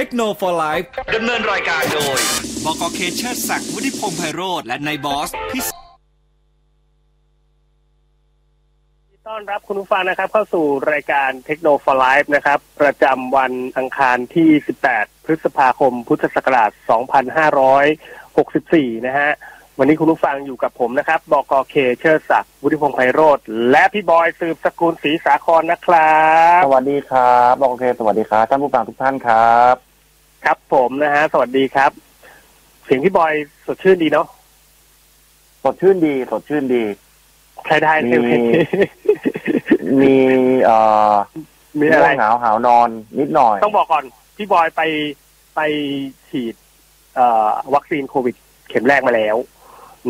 ทคโนโลยีดำเนินรายการโดย บกเคเชอร์ศักดิ์วุฒิพงษ์ไพโรธและนายบอสพิสต้อนรับคุณผู้ฟังนะครับ เข้าสู่รายการเทคโนโลยีนะครับ ประจำวันอังคารที่ 18 พฤษภาคม พุทธศักราช 2564 นะฮะ วันนี้คุณผู้ฟังอยู่กับผมนะครับ บกเคเชอร์ศักดิ์วุฒิพงษ์ไพโรธและพี่บอยสืบสกุลศรีสาครนะครับ สวัสดีครับบอกโอเค สวัสดีครับ ท่านผู้ฟังทุกท่านครับ ครับผมนะฮะ สวัสดีครับ เสียงพี่บอยสดชื่นดีเนาะสดชื่นดีสดชื่นดีใช้ได้ใช่ไหมมีมีเอ่อมีอะไรง่วงเหงาหาวนอนนิดหน่อย ต้องบอกก่อน พี่บอยไปไปฉีด เอ่อ วัคซีนโควิด เข็มแรกมาแล้ว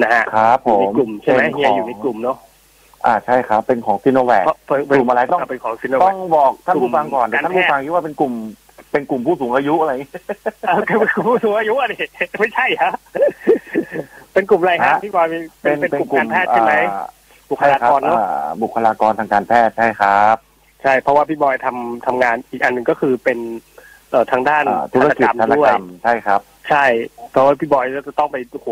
นะฮะครับอผยู่ในมกลุ่มใช่ไหมป็นเฮียขงอยู่ในกลุ่มเนาะอ่าใช่ครับ เป็นของซิโนแวคเพราะเพราะกลุ่มอะไรต้องเป็นของซิโนต้แวองบอกท่านผู้ฟังก่อนกลุ่เดี๋ยมวท่านผู้การแพทย์ฟังคิดว่าเป็นกลุ่ม เป็นกลุ่มผู้สูงอายุอะไรอย่างงี้คือผู้สูงอายุอะดิไม่ใช่ฮะเป็นกลุ่มอะไรฮะฮะพี่บอยเป็นเป็นกลุ่มการแพทย์ใช่ไหมอ่าบุคใช่ลาครับกรเนาะอ่าบุคลากรทางการแพทย์ใช่ครับ ใช่เพราะว่าพี่บอยทำทำงานอีกอันหนึ่งก็คือเป็นเอ่อทางด้านอ่าธุรกิจทัธนตนด้วกรยรมใช่ครับ ใช่เพราะว่าพี่บอยจะต้องไปโอ้โห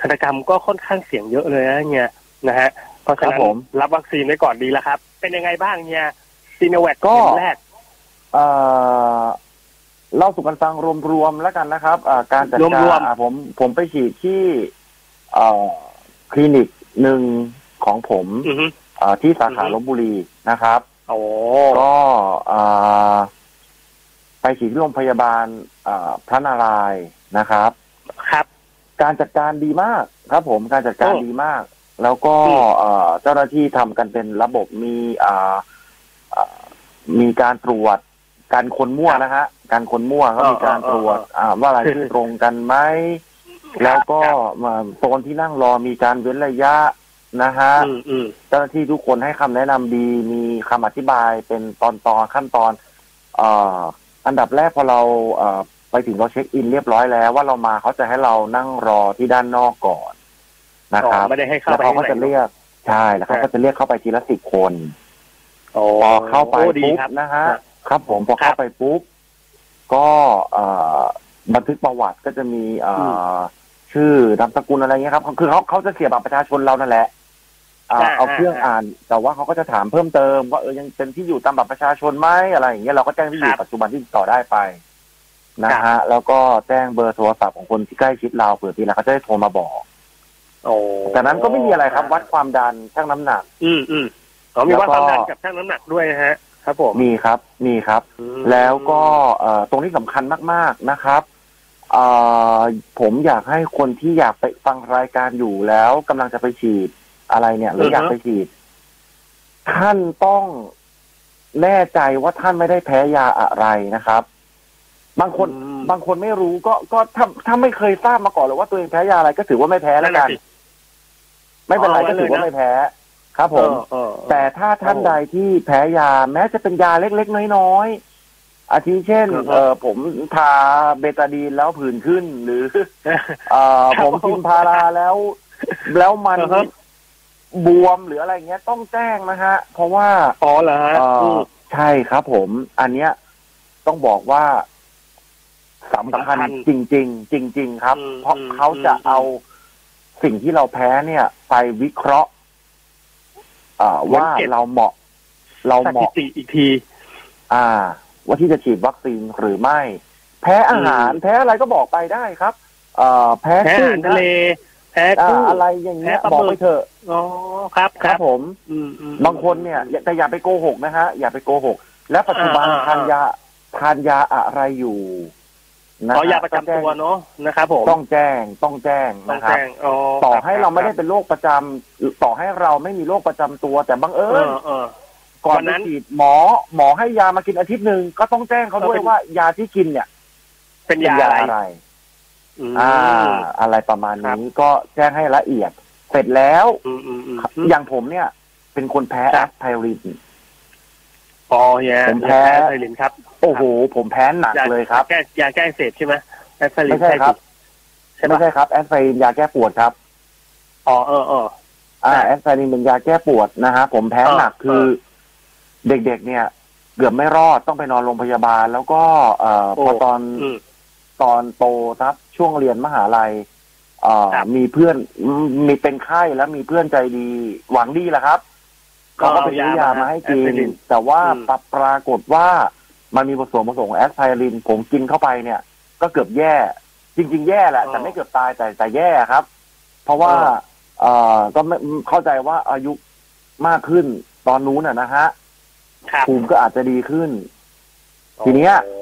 ธนกรรมก็ค่อนข้างเสี่ยงเยอะเลยนะเนี่ยนะฮะเพราะฉะนั้ครันบผมรับวัคซีนไว้ก่อนดีแล้วครับ เป็นยังไงบ้างเนี่ยซีโนแวคก็เข็มแรก เอ่อเล่าสู่กันฟังรวมๆแล้วกันนะครับอ่าการจัดการรวมๆอ่าผมผมไปฉีดที่เอ่อคลินิกหนึ่งของผมอือฮึอ่าที่สาขาอือฮึลบบุรีนะครับโอ้ก็อ่าไปฉีดที่โรงพยาบาลอ่าพระนารายณ์นะครับ ครับ การจัดการดีมากครับ ผมการจัดการโอ้ดีมาก แล้วก็อืมเอ่อเจ้าหน้าที่ทำกันเป็นระบบมีอ่าอ่ามีการตรวจ การคนมั่วนะฮะ การคนมั่วก็มีการตรวจอ่าว่าอะไรายชื่อตรงกันไหม แล้วก็ครับมาโซนที่นั่งรอมีการเว้นระยะนะฮะอืมอืมเจ้าหน้าที่ทุกคนให้คำแนะนำดี มีคำอธิบายเป็นตอนตอนขั้นตอนเอ่ออันดับแรกพอเราเอ่อไปถึงเราเช็คอินเรียบร้อยแล้ว ว่าเรามาเขาจะให้เรานั่งรอที่ด้านนอกก่อนนะครับอ๋อไม่ได้ให้เข้าแล้วไปเขาก็ข้างในจะเรียกใช่แล้วเขาก็จะเรียกเข้าไปทีละสิบคนโอ้พอเข้าไปโอ้ดีปุ๊บครับนะฮะ ครับครับผมพอครัเข้าบไปปุ๊บ ก็เอ่อบันทึกประวัติก็จะมีเอ่ออชื่อนามสกุลอะไรเงี้ยครับคือเขาเขาจะเสียบัตรประชาชนเรานั่นแหละอ่าอ่าเอาเครื่องอ่าอ่าน แต่ว่าเขาก็จะถามเพิ่มเติม ว่าเออยังเป็นที่อยู่ตามบัตรประชาชนไหมอะไรอย่างเงี้ยเราก็แจ้งที่อยู่ครับปัจจุบันที่ติดต่อได้ไปนะครัฮะบแล้วก็แจ้งเบอร์โทรศัพท์ของคนที่ใกล้ชิดเราเผื่อทีหลังเขาจะได้โทรมาบอกโอ้จากนั้นก็ไม่มีอะไรครับ วัดความดันชั่งน้ำหนัก อืมอืมอ๋อมีวัดแล้วคก็วามดันกับชั่งน้ำหนักด้วยนะฮะ ครับผมมีครับมีครับอืมแล้วก็เอ่อตรงนี้สำคัญมาก ๆนะครับเอ่อผมอยากให้คนที่อยากไปฟังรายการอยู่แล้วกำลังจะไปฉีดอะไรเนี่ย หรืออยากไปฉีด ท่านต้องแน่ใจว่าท่านไม่ได้แพ้ยาอะไรนะครับ บางคนอืมบางคนไม่รู้ก็ก็ถ้าถ้าไม่เคยทราบมาก่อนเลยว่าตัวเองแพ้ยาอะไรก็ถือว่าไม่แพ้แล้วกันนั่นน่ะสิไม่เป็นไรอ๋อก็ถือว่าเลยนะไม่แพ้ ครับผมเออเออแต่ถ้าท่านใดที่แพ้ยาแม้จะเป็นยาเล็กๆ น้อยๆอาทิเช่นครับเออผมทาเบตาดีนแล้วผื่นขึ้น หรือเออครับผมกินพาราแล้ว แล้วมันอ่าฮะบวมหรืออะไรเงี้ยต้องแจ้งนะฮะ เพราะว่าอ๋อเหรอฮะเออมใช่ครับผม อันเนี้ยต้องบอกว่าสำคัญสำคัญจริงๆจริง ๆ ครับอืมเพราะอืมเขาจะอืมเอาสิ่งที่เราแพ้เนี่ย ไปวิเคราะห์อ่าเหมือน ว่าเก็บเราเหมาะ เราสเหถิมาะติอีกที อ่า ว่าที่จะฉีดวัคซีนหรือไม่ แพ้อาหาร แพ้อะไรก็บอกไปได้ครับเอ่อแพ้แพ้อากุ้งหารทะเล แพ้อ่ากุ้งอะไรอย่างเงี้ยแพ้ปลาบอกหมึไปกเถอะอ๋อครับครับผมอืมอืมบางคนเนี่ยอย่าแต่อย่าไปโกหกนะฮะอย่าไปโกหก และปัจจุบันอ่าทานยาทานยาอะไรอยู่ นะอ๋อฮะยาประจำตัวเนาะนะครับผมต้องแจ้งต้องแจ้งต้องนะครับแจ้งอ๋อต่อครับให้เราไม่ได้คบเป็นโรคประจำต่อให้เราไม่มีโรคประจำตัว แต่บังเอิเอญอเออก่อนวันนั้ไปนฉีดหมอหมอให้ยามากินอาทิตย์หนึ่งก็ต้องแจ้งเขาด้วยเออเป็นว่ายาที่กินเนี่ย เป็นเป็นยายาอะไรอะไรอืมอ่า อะไรประมาณครับนี้ก็แจ้งให้ละเอียด เสร็จแล้วอืมอืมอืมอย่างผมเนี่ย เป็นคนแพ้ครัแอบสไพริน อ๋อเฮียผมแพ้ไซลินครับ โอ้โห ผมแพ้หนักยาเลยครับแก้ยาแก้อักเสพใช่ไหมแอสไซลินไม่ใช่ครับใช่ไม่ปะใช่ครับแอสไพรินยาแก้ปวดครับอ๋อเออเอออ่าใช่แอสไพรินเป็นยาแก้ปวดนะฮะผมแพ้หนักเออคือเด็กๆเนี่ย เกือบไม่รอดต้องไปนอนโรงพยาบาล แล้วก็เอ่อโอ้พอตอนอืมตอนโตครับช่วงเรียนมหาลัยเอ่อครับมีเพื่อนมีเป็นไข้แล้วมีเพื่อนใจดีหวังดีแหละครับ เขาก็ไปซื้อยามาให้กินแอสไพรินแต่ว่าอืมปรปรากฏว่ามันมีผสมผสมของแอสไพริน ผมกินเข้าไปเนี่ย ก็เกือบแย่ จริง ๆ แย่แหละแต่ไม่เกือบตายแต่แต่แย่ครับ เพราะว่า เอ่อก็ไม่เข้าใจว่าอายุมากขึ้นตอนนู้นน่ะนะฮะครับภูมิก็อาจจะดีขึ้น ทีเนี้ยโอ้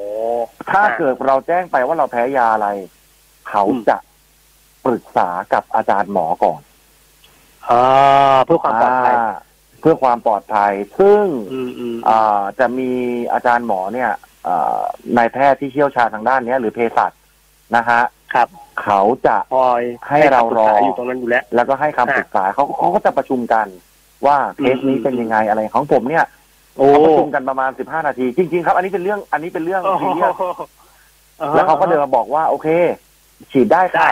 ถ้าอ่าเกิดเราแจ้งไปว่าเราแพ้ยาอะไร เขาอืมจะปรึกษากับอาจารย์หมอก่อน อ่าเพื่อความปลอดภัยาเพื่อความปลอดภัย ซึ่งอืมอืมอ่าจะมีอาจารย์หมอเนี่ยอ่านายแพทย์ที่เชี่ยวชาญทางด้านเนี้ยหรือเภสัชนะฮะครับ เขาจะคอยให้เรารอคำปกษอยู่ตรงนั้นอยู่แล้ว แล้วก็ให้คำปรึกษาเขาเขาก็จะประชุมกันว่าเคสนี้อืมเป็นยังไงอะไรของผมเนี่ยโอ้เขาประชุมกันประมาณสิบห้านาที จริง ๆ ครับ อันนี้เป็นเรื่อง อันนี้เป็นเรื่องโอ้ซีโหเรียสแล้วเขาก็เดินมาบอกว่า โอเค ฉีดได้ได้ค่ะ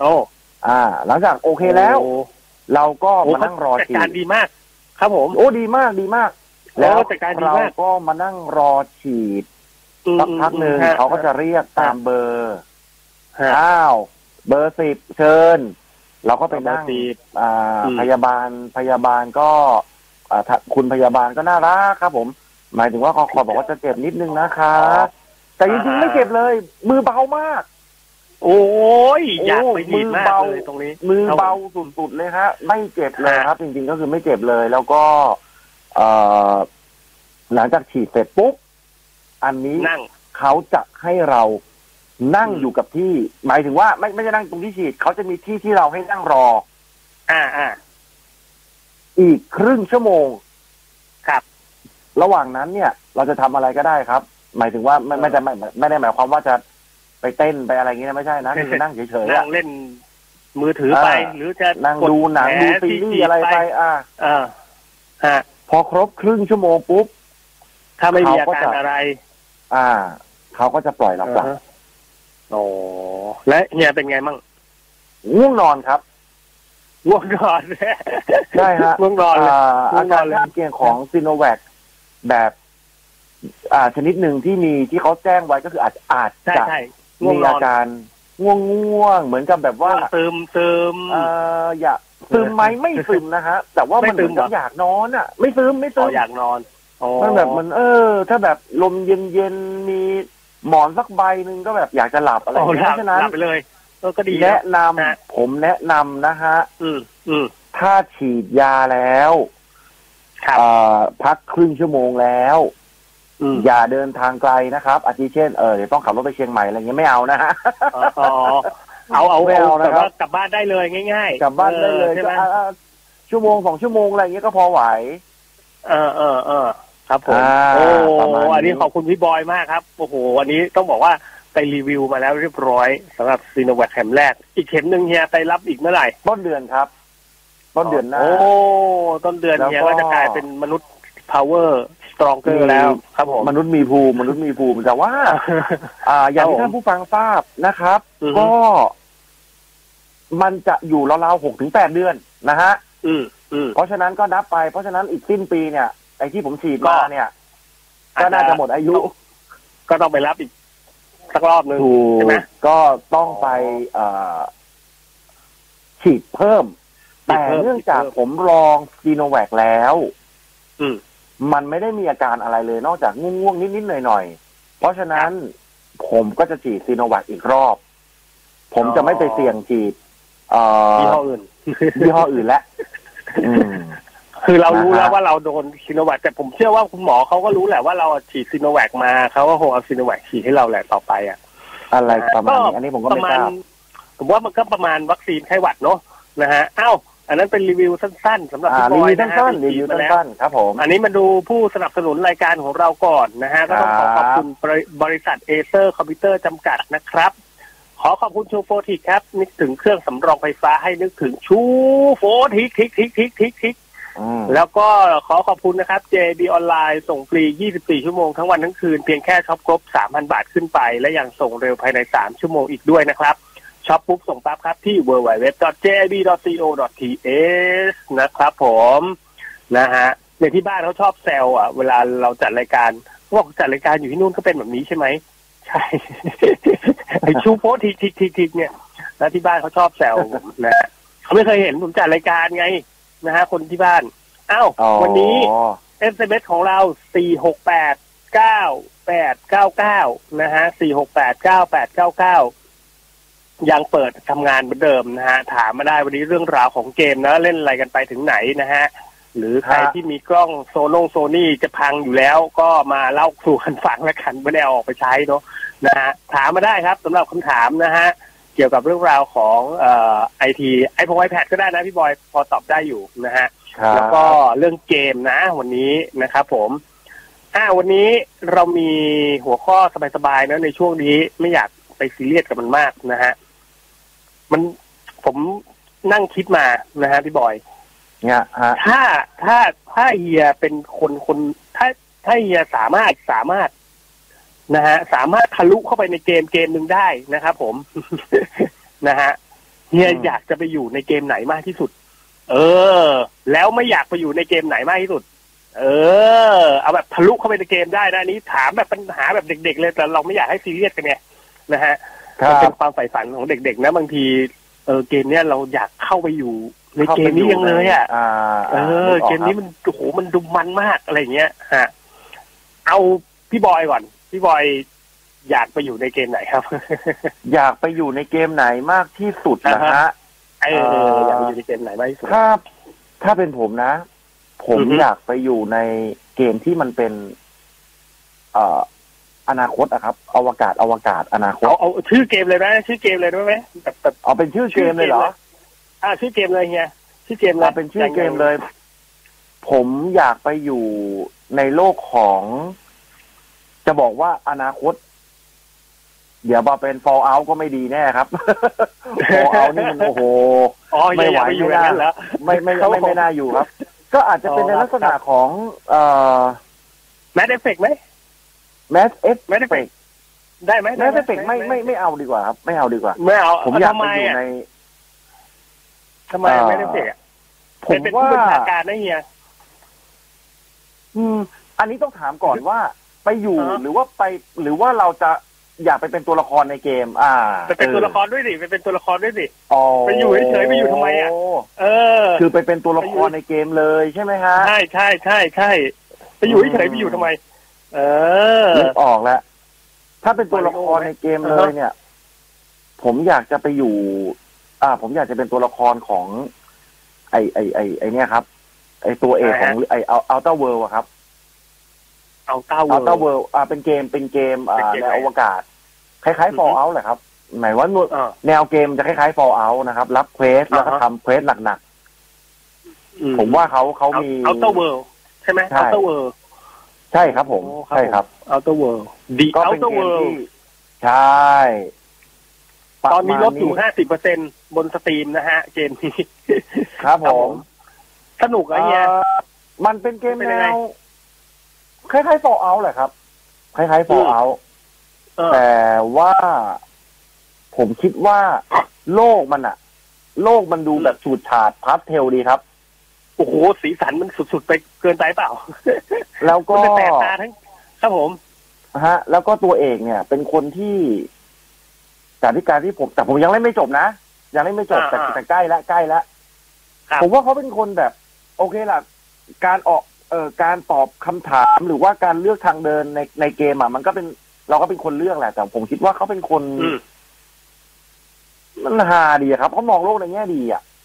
โอ้อ่า หลังจากโอเคแล้วโอ้ เราก็โอ้มานั่งรอจัดฉีการดดีมาก ครับผม โอ้ดีมากดีมากโอ้แล้วจัดการดีเรามากก็มานั่งรอฉีดอืมสักพักหนึ่งอืมเขาก็จะเรียกตามเบอร์ฮะอ้าว เบอร์สิบเชิญ เราก็ไปนั่งเบอร์สิบอ่าอืมพยาบาลพยาบาลก็อ่าถ้าคุณพยาบาลก็น่ารักครับ ผม หมายถึงว่าเขาคอยบอกว่าจะเจ็บนิดนึงนะคะ แต่จริงๆไม่เจ็บเลย มือเบามาก โอ้ยอยากไปโอ้ฉีดมือมากเบาเลยตรงนี้ มือครับผมเบาสุดๆเลยฮะไม่เจ็บเลยฮะครับ จริงๆก็คือไม่เจ็บเลย แล้วก็เอ่อหลังจากฉีดเสร็จปุ๊บอันนี้นั่งเขาจะให้เรานั่งอืมอยู่กับที่ หมายถึงว่าไม่ไม่ใช่นั่งตรงที่ฉีดเขาจะมีที่ที่เราให้นั่งรอ อ่าอ่าอีกครึ่งชั่วโมง ครับ ระหว่างนั้นเนี่ย เราจะทำอะไรก็ได้ครับ หมายถึงว่าไม่ไม่ได้ไม่ไม่ไม่ได้หมายความว่าจะ ไปเต้นไปอะไรอย่างนี้นะไม่ใช่นะคือนั่งเฉยๆนั่อะงเล่นมือถือไปอ่าหรือจะนั่งกดูหนังแผดูลซีรีที่ส์อะไรไป อ่าอ่าฮะพอครบครึ่งชั่วโมงปุ๊บ ถ้าไม่มีอาเขาก็การจะอะไร อ่า เขาก็จะปล่อยเรากลับอ่าฮะโอ้และเฮียเป็นไงมั่งง่วงนอนครับง่วงนอนใช่ฮะง่วงนอนเลยอ่าง่วอางนกาอรนเลยข้างเคียงของซีโนแวคแบบ อ่าชนิดหนึ่งที่มีที่เขาแจ้งไว้ก็คืออาจอาจใช่จะใช่ ง่วงมีนออานการง่วงง่วงเหมือนกับแบบว่าง่วงซึมซึม เอ่ออยากซึมไหมไม่ซึมนะฮะ แต่ว่ามันไม่เหซึมืมอนกับเหรออยากนอนอะ ไม่ซึมไม่ซึอ๋อมอยากนอนอ๋อมันแบบมันเออ ถ้าแบบลมเย็นเย็นๆมีหมอนสักใบหนึ่งก็แบบอยากจะหลับอะไรออ๋อย่างหเงี้ลัยบเพราะฉะนั้นหลับไปเลยเออก็ดีแนะนำนะผมแนะนำนะฮะ อืมอืมถ้าฉีดยาแล้วครับ เอ่อพักครึ่งชั่วโมงแล้ว อืมอย่าเดินทางไกลนะครับอาทิเช่นเออเดี๋ยวต้องขับรถไปเชียงใหม่อะไรเงี้ยไม่เอานะฮะอ๋ออ๋อเอาเอาไม่เอาเอานะแต่ครับว่ากลับบ้านได้เลยง่ายๆกลับบ้านได้เลยออใช่ก็ไหมอ่าอ่าชั่วโมงสองชั่วโมงอะไรเงี้ยก็พอไหว เออเออเออครับผมอ่าโอ้ประมาณนี้อันนี้ขอบคุณพี่บอยมากครับโอ้โหวันนี้ต้องบอกว่าไปรีวิวมาแล้วเรียบร้อยสำหรับซีโนแวคเข็มแรก อีกเข็มหนึ่งเฮียไปรับอีกเมื่อไหร่ ต้นเดือนครับ ต้นเดือนหน้าโอ้ต้นเดือนแล้วก็เฮียก็จะกลายเป็นมนุษย์ power stronger แล้วครับผมมนุษย์มีภูมิมนุษย์มีภูมิแต่ว่า อ่า อย่างที่ครับผมท่านผู้ฟังทราบนะครับอือฮึก็ มันจะอยู่ราวๆหกถึงแปดเดือนนะฮะอืมอืมเพราะฉะนั้นก็นับไปเพราะฉะนั้นอีกสิ้นปีเนี่ยไอ้ที่ผมฉีดก็มาเนี่ย ก็น่าจะหมดอายุ ก็ต้องไปรับอีกสักรอบหนึ่งถูใช่กไหมก็ต้องไปเอ่อฉีดเพิ่มฉีดแต่เพิ่มเนื่องจากฉีดเพิ่มผมลองซีโนแวคแล้วอื มมันไม่ได้มีอาการอะไรเลยนอกจากง่วงๆนิดๆหน่อยๆเพราะฉะนั้นผมก็จะฉีดซีโนแวคอีกรอบ ผมจะไม่ไปเสี่ยงฉีดเอ่อยี่ห้ออื่นยี่ห้ออื่นแล้วอืมคือเรารู้นะฮะแล้วว่าเราโดนซีโนแวคแต่ผมเชื่อว่าคุณหมอเขาก็รู้แหละว่าเราฉีดซีโนแวคมาเขาก็คงเอาซีโนแวคฉีดให้เราแหละต่อไปอะ อะไรประมาณก็นี้อันนี้ผมก็ปไม่ระมาทณราบผมว่ามันก็ประมาณวัคซีนไข้หวัดเนาะนะฮะอ้าว อันนั้นเป็นรีวิวสั้นๆสำหรับอ่าพี่บรีอยวิวนะฮะสั้นๆรีที่วิวฉีดมาแล้วสั้นๆครับผมอันนี้มาดูผู้สนับสนุนรายการของเราก่อนนะฮะก็ต้องขอครับขอบคุณบริบริษัทเอเซอร์คอมพิวเตอร์จำกัดนะครับ ขอขอบคุณชูโฟทิกครับ นึกถึงเครื่องสำรองไฟฟ้าให้นึกถึงชูโฟทิกทิกทิกทิกทิกทิกอืมแล้วก็ขอขอบคุณนะครับ JB ออนไลน์ส่งฟรี 24 ชั่วโมงทั้งวันทั้งคืน เพียงแค่ช็อปครบ 3,000 บาทขึ้นไป และยังส่งเร็วภายใน 3 ชั่วโมงอีกด้วยนะครับ ช็อปปุ๊บส่งปั๊บครับที่ www.jb.co.th นะครับผมนะฮะในที่บ้านเขาชอบแซวอะ เวลาเราจัดรายการเขาบอกจัดรายการอยู่ที่นู่นก็เป็นแบบนี้ใช่ไหมใช่ไอชูโพสทิกทิกทิกทิกเนี่ยแล้วที่บ้านเขาชอบแซวผมนะฮะเขาไม่เคยเห็นผมจัดรายการไงนะฮะ คนที่บ้านอ้าวอ๋อวันนี้ SMS ของเรา4 6 8 9 8 9 9นะฮะ4 6 8 9 8 9 9 ยังเปิดทำงานเหมือนเดิมนะฮะถามมาได้วันนี้เรื่องราวของเกมนะเล่นอะไรกันไปถึงไหนนะฮะหรือใครฮะที่มีกล้องโซนงโซนี่จะพังอยู่แล้วก็มาเล่าสู่กันฟังแล้วกันไม่ได้เอาออกไปใช้เนาะนะฮะถามมาได้ครับสำหรับคำถามนะฮะเกี่ยวกับเรื่องราวของเอ่อไอทีไอพงไอแพดก็ได้นะพี่บอยพอตอบได้อยู่นะฮะครับแล้วก็เรื่องเกมนะ วันนี้นะครับผมอ่าวันนี้เรามีหัวข้อสบายๆนะในช่วงนี้ไม่อยากไปซีเรียสกับมันมากนะฮะ มันผมนั่งคิดมานะฮะพี่บอยเนี่ยฮะถ้าถ้าถ้าเฮียเป็นคนคนถ้าถ้าเฮียสามารถสามารถนะฮะสามารถทะลุเข้าไปในเกมเกมหนึ่งได้นะครับผมนะฮะเฮียอืมอยากจะไปอยู่ในเกมไหนมากที่สุด เออ แล้วไม่อยากไปอยู่ในเกมไหนมากที่สุด เออ เอาแบบทะลุเข้าไปในเกมได้นะอันนี้ถามแบบปัญหาแบบเด็ก ๆ เลยแต่เราไม่อยากให้ซีเรียสกันไงนะฮะครั มันเป็บนความใฝ่ฝันของเด็กๆนะบางทีเออเกมเนี้ยเราอยากเข้าไปอยู่ในเกมนี้ยังเลยอะอ่าเออ เกมนี้มันโอ้โหมันดุมันมากอะไรอย่างเงี้ยฮะเอาพี่บอยก่อน พี่บอยอยากไปอยู่ในเกมไหนครับ อยากไปอยู่ในเกมไหนมากที่สุดนะอ่าฮะฮะเออเอ่อออยากไปอยู่ในเกมไหนมากที่สุดถ้าถ้าเป็นผมนะ ผมอือฮึอยากไปอยู่ในเกมที่มันเป็น เอ่อ อนาคตอะครับอวกาศอวกาศอนาคตเอาเอาชื่อเกมเลยนะชื่อเกมเลยได้ไหมแบบแบบเอาเป็นชื่อเกมเลยเหรออ่าชื่อเกมเลยเฮียชื่อเกมเลยเอาเป็นชื่อเกมเลย ผมอยากไปอยู่ในโลกของ จะบอกว่าอนาคต เดี๋ยวมาเป็น Fall Out ก็ไม่ดีแน่ครับ Fall Out นี่มันโอ้โหอ๋อเฮียอยากไปอยู่อย่างนั้นเหรอไม่ไม่ครับไม่ผมไม่น่าอยู่ครับ ก็อาจจะเป็นอ๋อในครับลักษณะของ เอ่อMass Effect ไหม Mass Effect Mass Effect ได้ไหม Mass Effect ไม่ไม่ไม่เอาดีกว่าครับ ไม่เอาดีกว่าไม่เอาผมอยากทำไปไมอยู่อะในทำไมเอ่อไม่ได้เฟกอะผมเป็นว่าผู้บัญชาการนะเฮียอืม อันนี้ต้องถามก่อนว่าไปอยู่อ่าฮะหรือว่าไปหรือว่าเราจะอยากไปเป็นตัวละครในเกม อ่าไปเป็นตัวละครด้วยดิไปเป็นตัวละครด้วยดิอ๋อไปอยู่เฉยๆไปอยู่ทำไมอะเออ คือไปเป็นตัวละครในเกมเลยใช่ไหมฮะใช่ใช่ใช่ใช่ไปอยู่เฉยๆไปอยู่ทำไม เออนึกออกแล้ว ถ้าเป็นตัวละครในเกมเลยเนี่ย ผมอยากจะไปอยู่ อ่า ผมอยากจะเป็นตัวละครของ ไอไอไอไอเนี่ยครับ ไอตัวเอกของไอ Outer Worlds ครับ Outer Worlds อ่า เป็นเกมเป็นเกม อ่าเป็นเกมในไหนอวกาศ คล้ายๆ Fall Out แหละครับหมายว่าอ่าแนวเกมจะคล้ายๆ Fall Out นะครับ รับ quest แล้วก็อ่าฮะทำ quest หนักๆผมว่าเขาเขามี Outer Worlds ใช่ไหมใช่ ใช่ครับผมใช่ครับ Outer Worlds ดีก็เอาเป็นเต้าเกมที่ Outer Worlds ใช่ตอนนี้ลดอยู่ประมาณห้าสิบเปอร์เซ็นบน Steam นะฮะ เกมนี้ ครับผมสนุกอะเฮีย เอ่อมันเป็นเกมเป็นแนยังไง แนวคล้ายๆ Fall Out แหละครับ คล้ายๆ Fall อืม Out เออ แต่ว่าผมคิดว่าโลกมันอะโลกมันดูแบบฉูดฉาดพาสเทลดีครับ โอ้โหสีสันมันสุด ๆ ไปเกินไปเปล่า แล้วก็มันจะแสบตาทั้งครับผมฮะ แล้วก็ตัวเอกเนี่ย เป็นคนที่จากที่การที่ผม แต่ผมยังเล่นไม่จบนะยังเล่นไม่จบแต่อ่าแต่ใกล้ละใกล้ละครับผมว่าเขาเป็นคนแบบ โอเคล่ะ การออกเอ่อการตอบคำถามหรือว่าการเลือกทางเดินในในเกมอะมันก็เป็นเราก็เป็นคนเลือกแหละ แต่ผมคิดว่าเขาเป็นคนอืมมันฮาดีอะครับเขามองโลกในแง่ดีอะโ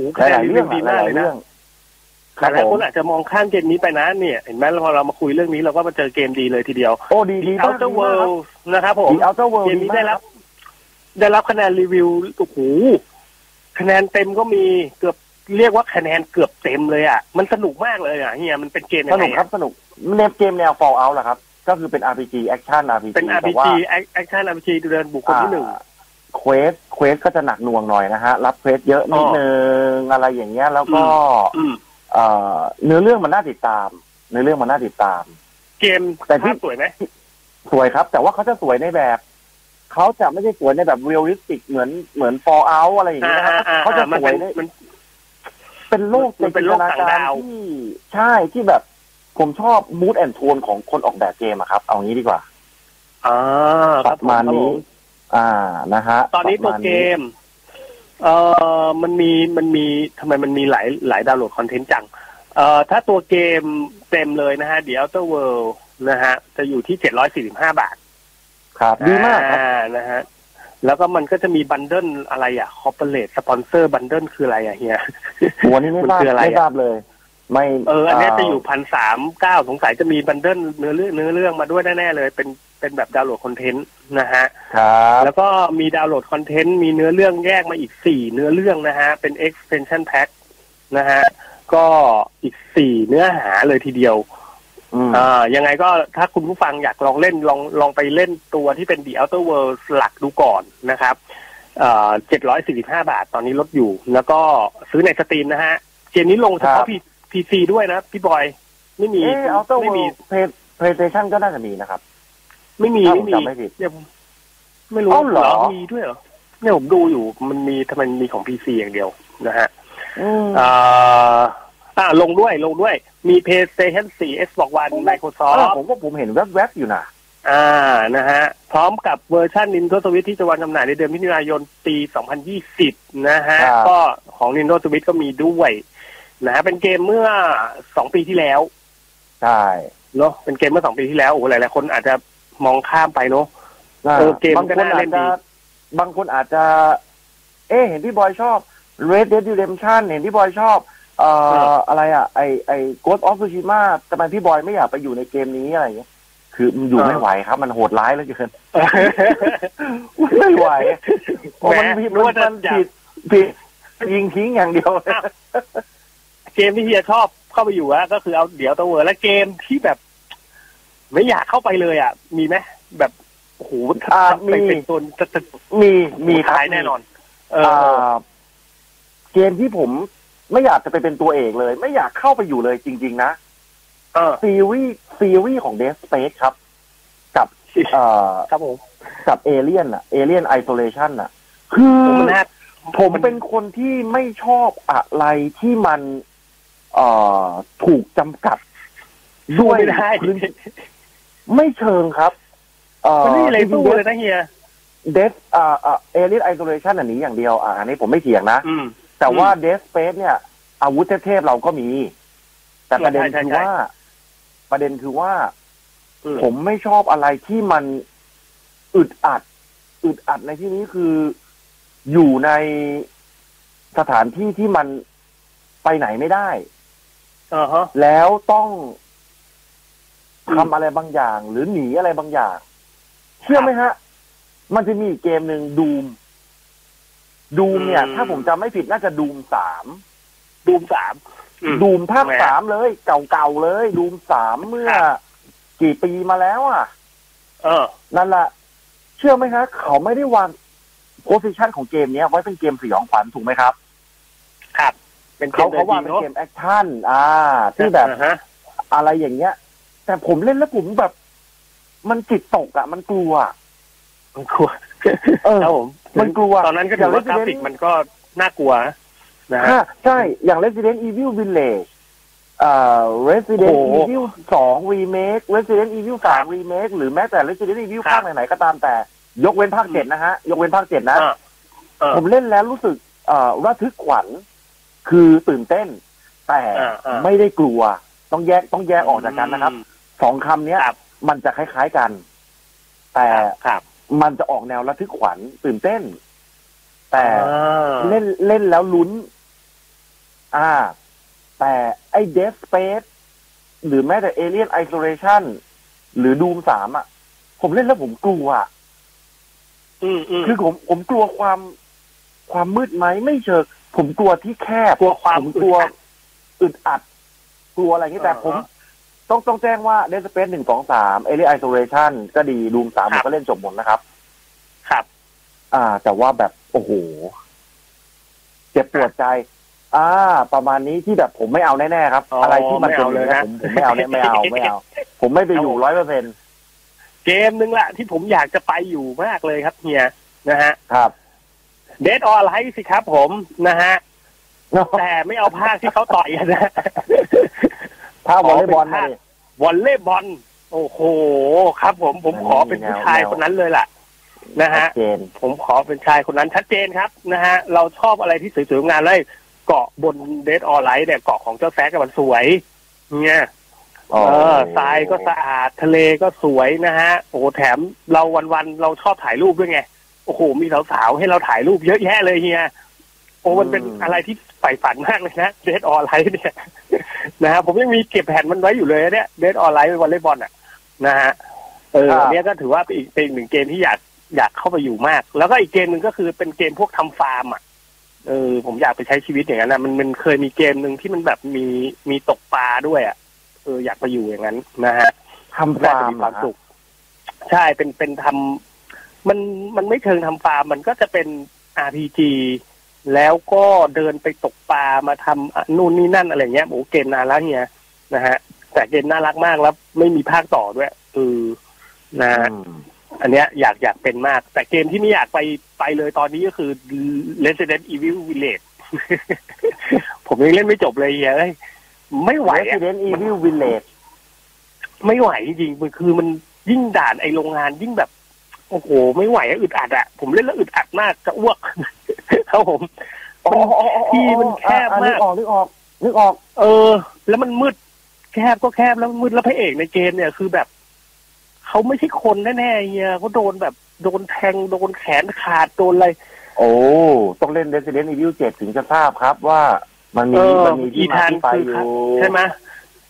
อ้โหหลายๆรีเรื่วิองวดีหมากลาเลยยๆนะเรื่องหลายๆผคมนอาจจะมองข้ามเกมนี้ไปนะเนี่ย เห็นไหมพอเรามาคุยเรื่องนี้เราก็มาเจอเกมดีเลยทีเดียว โอ้ดีดีเอามากเตอร์เวิลด์นะครับผมดีเอาเตอร์เวิลด์เกมดีนี้มากได้รับ ได้รับคะแนนรีวิวโอ้โหคะแนนเต็มก็มีเกือบเรียกว่าคะแนนเกือบเต็มเลยอะ มันสนุกมากเลยอะเฮียมันเป็นเกมยังไงนุกครับสนุก เป็นเกมแนว Fall Out แหละครับ ก็คือเป็น RPG Action RPG เป็น RPG แต่ว่า action RPG เดินบุคคลที่หนึ่ง quest quest ก็จะหนักหน่วงหน่อยนะฮะ รับ quest เยอะนิดนึงอ๋อนึงอะไรอย่างเงี้ย แล้วก็อืมเอ่อเนื้อเรื่องมันน่าติดตาม เนื้อเรื่องมันน่าติดตาม เกมแต่ที่ภาพสวยไหมสวยครับ แต่ว่าเขาจะสวยในแบบเขาจะไม่ใช่สวยในแบบ realistic เหมือนเหมือน Fall Out อะไรอย่างอ่าเงี้ยนะครับอ่าเขาจะมัสนวยเป็นในมันเป็นโลกมันเป็นโลกต่างดาวที่ใช่ที่แบบผมชอบ mood and tone ของคนออกแบบเกมอะครับ เอางี้ดีกว่าอ่าคปรับระมาณนี้ครับผ อ่านะฮะตอนนี้ปตัวระาณเกม เอ่อมันมีมันมีทำไมมันมีหลายหลาย download content จัง เอ่อถ้าตัวเกมเต็มเลยนะฮะ The Outer World นะฮะ จะอยู่ที่เจ็ดร้อยสี่สิบห้าบาท ครับดีมากครับอ่นะฮะแล้วก็มันก็จะมี bundle อะไรอะ corporate sponsor bundle คืออะไรอะเฮียอันนี้ไม่ทราบ มันคืออะไรอะไม่ทราบเลย ไม่เอออันเนี้ยจะอยู่พันสามเก้าสงสัยจะมี bundle เนื้อเรื่องเนื้อเรื่องมาด้วยแน่ๆเลย เป็นเป็นแบบ download content นะฮะครับแล้วก็มี download content มีเนื้อเรื่องแยกมาอีกสี่เนื้อเรื่องนะฮะ เป็น extension pack นะฮะก็อีกสี่เนื้อหาเลยทีเดียวอืมอ่ายังไงก็ถ้าคุณผู้ฟังอยากลองเล่นลองลองไปเล่นตัวที่เป็น The Outer Worlds หลักดูก่อนนะครับเอ่อเจ็ดร้อยสี่สิบห้าบาทตอนนี้ลดอยู่ แล้วก็ซื้อใน Steam นะฮะเกมนี้ลงเฉพาะครับ PC ด้วยนะพี่บอย ไม่มีเออเอาตัวไม่มีเพย์เพย์สเตชันก็น่าจะมีนะครับ ไม่มี ไม่มีถ้าผมจำไม่ผิดเนี่ยผมไม่รู้อ้าวเหรอมีด้วยเหรอเนี่ยผมดูอยู่มันมีทำไมมีของพีซีอย่างเดียวนะฮะอืมอ่าอ่าลงด้วยลงด้วย มี PlayStation 4 Xbox One เออ Microsoft ผมว่าผมเห็นแวบๆอยู่นะอ่านะฮะ พร้อมกับเวอร์ชัน Nintendo Switch ที่จะวางจำหน่ายในเดือนมิถุนายนปี 2020 นะฮะครับก็ของ Nintendo Switch ก็มีด้วย นะฮะเป็นเกมเมื่อสองปีที่แล้วใช่เนาะเป็นเกมเมื่อสองปีที่แล้วโอ้โหหลายๆคนอาจจะมองข้ามไปเนาะาเออเกมบางก็คนน่าอาเล่จนดีจะบางคนอาจจะ เอ๊ะเห็นพี่บอยชอบ Red Dead Redemption เห็นพี่บอยชอบเอ่ออะไรอะ ไอไอ Ghost of Tsushima ทำไมพี่บอยไม่อยากไปอยู่ในเกมนี้อะไรอย่างเงี้ยคือมันอยู่ไม่ไหวครับ มันโหดร้ายเหลือเกินไม่ไหวโอ้มันแหมผิดนึกว่าจะมันอยากผิดผิดยิงทิ้งอย่างเดียวอ้าวเก มที่เฮียชอบเข้าไปอยู่อะก็คือเอาเดี๋ยวตัวเวอร์และเกมที่แบบ ไม่อยากเข้าไปเลยอะมีไหมแบบโอ้โหอ่าไปมีเป็นตัวจะจะมีมีครับท้ายแน่นอน เออ่อาเกมที่ผมไม่อยากจะไปเป็นตัวเอกเลย ไม่อยากเข้าไปอยู่เลยจริง ๆ นะเออซีรีส์ซีรีส์ของ Dead Space ครับ กับเอ่อครับผมกับเอเลียนอะเอเลียนไอโซเลชันอะคือผมมันน่าผมเป็นคนที่ไม่ชอบอะไรที่มันเอ่อ ถูกจำกัดด้วยไม่ได้พื้นไม่เชิงครับเอ่อมันไม่มีอะไรสู้เลยนะเฮียเดสอ่าอ่าเอเลียนไอโซเลชันอันนี้อย่างเดียวอ่าอันนี้ผมไม่เถียงนะอืมแต่ว่าอืมเดสเ a สเนี่ย อาวุธเทพๆเราก็มี แต่ประเด็นใช่ใช่คือใช่ว่า ประเด็นคือว่าอืมผมไม่ชอบอะไรที่มันอึดอัด อึดอัดในที่นี้คืออยู่ในสถานที่ที่มันไปไหนไม่ได้เออฮะแล้วต้องอืมทำอะไรบางอย่าง หรือหนีอะไรบางอย่าง เชื่อไหมฮะ มันจะมีอีกเกมหนึ่งดูม ดูมเนี่ย ถ้าผมจำไม่ผิดน่าจะดูมสาม ดูมสามอืมดูมภาคทำไมฮะสามเลย เก่าๆเลย ดูมสามเมื่อครับกี่ปีมาแล้วอะ เออ นั่นแหละเชื่อไหมฮะ เขาไม่ได้วาง position ของเกมเนี้ยไว้เป็นเกมสยองขวัญถูกไหมครับ ครับ เป็นเกเขาเขาวางดิเป็นเกม action อ่าที่แบบอ่าฮะอะไรอย่างเงี้ย แต่ผมเล่นแล้วผมแบบ มันจิตตกอะ มันกลัวมันกลัวเออครับผมมันกลัว ตอนนั้นก็ถือว่าอย่างกรา Resident ฟิกมันก็น่ากลัวนะฮะค่ะใช่ อย่าง Resident Evil Village เอ่อ Resident โอ้โห Evil 2 Remake Resident Evil 3 Remake หรือแม้แต่ Resident Evil ครับภาคไหนๆก็ตามแต่ ยกเว้นภาคเจ็ดนะฮะ ยกเว้นภาคเจ็ดนะเออเออผมเล่นแล้วรู้สึกเอ่อระทึกขวัญ คือตื่นเต้น แต่อ่าอ่าไม่ได้กลัว ต้องแยกต้องแยกออกจากกันนะครับสองคำเนี้ยครับมันจะคล้ายๆกัน แต่ครับมันจะออกแนวระทึกขวัญตื่นเต้น แต่อ่าเล่นเล่นแล้วลุ้น อ่า แต่ไอ้ Death Space หรือแม้แต่ Alien Isolation หรือ Doom สามอะ ผมเล่นแล้วผมกลัวอะอืมอืมคือผมผมกลัวความความมืดไหมไม่เชิง ผมกลัวที่แคบกลัวความผมกลัวอึดอัดอึดอัด กลัวอะไรอย่างนี้แต่อ่าฮะผม ต้องต้องแจ้งว่า Dead Space หนึ่งสองสาม Alien Isolation ก็ดี Doom สามคผรัมบก็เล่นจบหมดนะครับ ครับ อ่า แต่ว่าแบบโอ้โห เจ็บปวดใจ อ่า ประมาณนี้ที่แบบผมไม่เอาแน่ๆครับอ๋อออะไรที่มันไม่เป็นเอาอย่างเลยนี้ยนะผมผมไม่เอาเนี่ยไม่เอาไม่เอา ผมไม่ไปอยู่ร้อยเปอร์เซ็นเกมหนึ่งละที่ผมอยากจะไปอยู่มากเลยครับเฮียนะฮะ ครับ เด d ออ l ไลท์สิครับผมนะฮะแต่ไม่เอาภาคที่เขาต่อยกันนะถ้าวอลเลย์บอลขอเป็นภาคเนี่ยวอลเลย์บอลโอ้โหครับ ผมผมขอเป็นผู้ชายแนวคนนั้นเลยล่ะนะชัดเจนฮะผมขอเป็นชายคนนั้นชัดเจนครับนะฮะเราชอบอะไรที่สวยๆงานเลยเกาะบน Dead or Alive เนี่ยเกาะของเจ้า Zack มันสวย เนี่ยอ๋อเออทรายก็สะอาดทะเลก็สวยนะฮะโอ้โหแถมเราวันๆเราชอบถ่ายรูปด้วยไง โอ้โห มีสาวๆ ให้เราถ่ายรูปเยอะแยะเลยเฮีย โอ้มันเป็นอะไรที่ใฝ่ฝันมากเลยนะ Dead or Alive เนี่ยนะฮะผมยังมีเก็บแผ่นมันไว้อยู่เลยเนี่ย Dead or Alive วอลเลย์บอลอะ นะฮะ เอออันเนี้ยก็ถือว่าเป็นอีกเป็นอีกหนึ่งเกมที่อยากอยากเข้าไปอยู่มาก แล้วก็อีกเกมหนึ่งก็คือเป็นเกมพวกทำฟาร์มอะ เออ ผมอยากไปใช้ชีวิตอย่างนั้นนะมันมันเคยมีเกมหนึ่งที่มันแบบมีมีตกปลาด้วยอะ เอออยากไปอยู่อย่างนั้นนะฮะทำฟาร์มเหรอฮะ น่าจะมีความสุข ใช่เป็นเป็นทำ มันมันไม่เชิงทำฟาร์มมันก็จะเป็น RPG แล้วก็เดินไปตกปลามาทำอะนู่นนี่นั่นอะไรเงี้ยโอ้เกมนานแล้วเฮียนะฮะ แต่เกมน่ารักมากแล้วไม่มีภาคต่อด้วยเออนะฮะอืมอันเนี้ยอยากอยากเป็นมาก แต่เกมที่ไม่อยากไปไปเลยตอนนี้ก็คือ Resident Evil Village ผมยังเล่นไม่จบเลยเฮียเอ้ยไม่ไหวอะ Resident Evil Village ไม่ไหวจริงๆมันคือมันยิ่งด่านไอโรงงานยิ่งแบบ โอ้โห ไม่ไหวอะอึดอัดอะผมเล่นแล้วอึดอัดมากจะอ้วกครับผมอ๋ออ๋ออ๋ออ๋อที่มันแคบมากอะนึกออกนึกออกนึกออก เออ แล้วมันมืด แคบก็แคบแล้วมืดแล้วพระเอกในเกมเนี่ยคือแบบเขาไม่ใช่คนแน่ๆเฮียเขาโดนแบบโดนแทงโดนแขนขาดโดนอะไรโอ้ต้องเล่น Resident Evil 7 ถึงจะทราบครับว่ามันมีเออมันมีที่อีมาธานที่ไปคืออยู่ใช่ไหม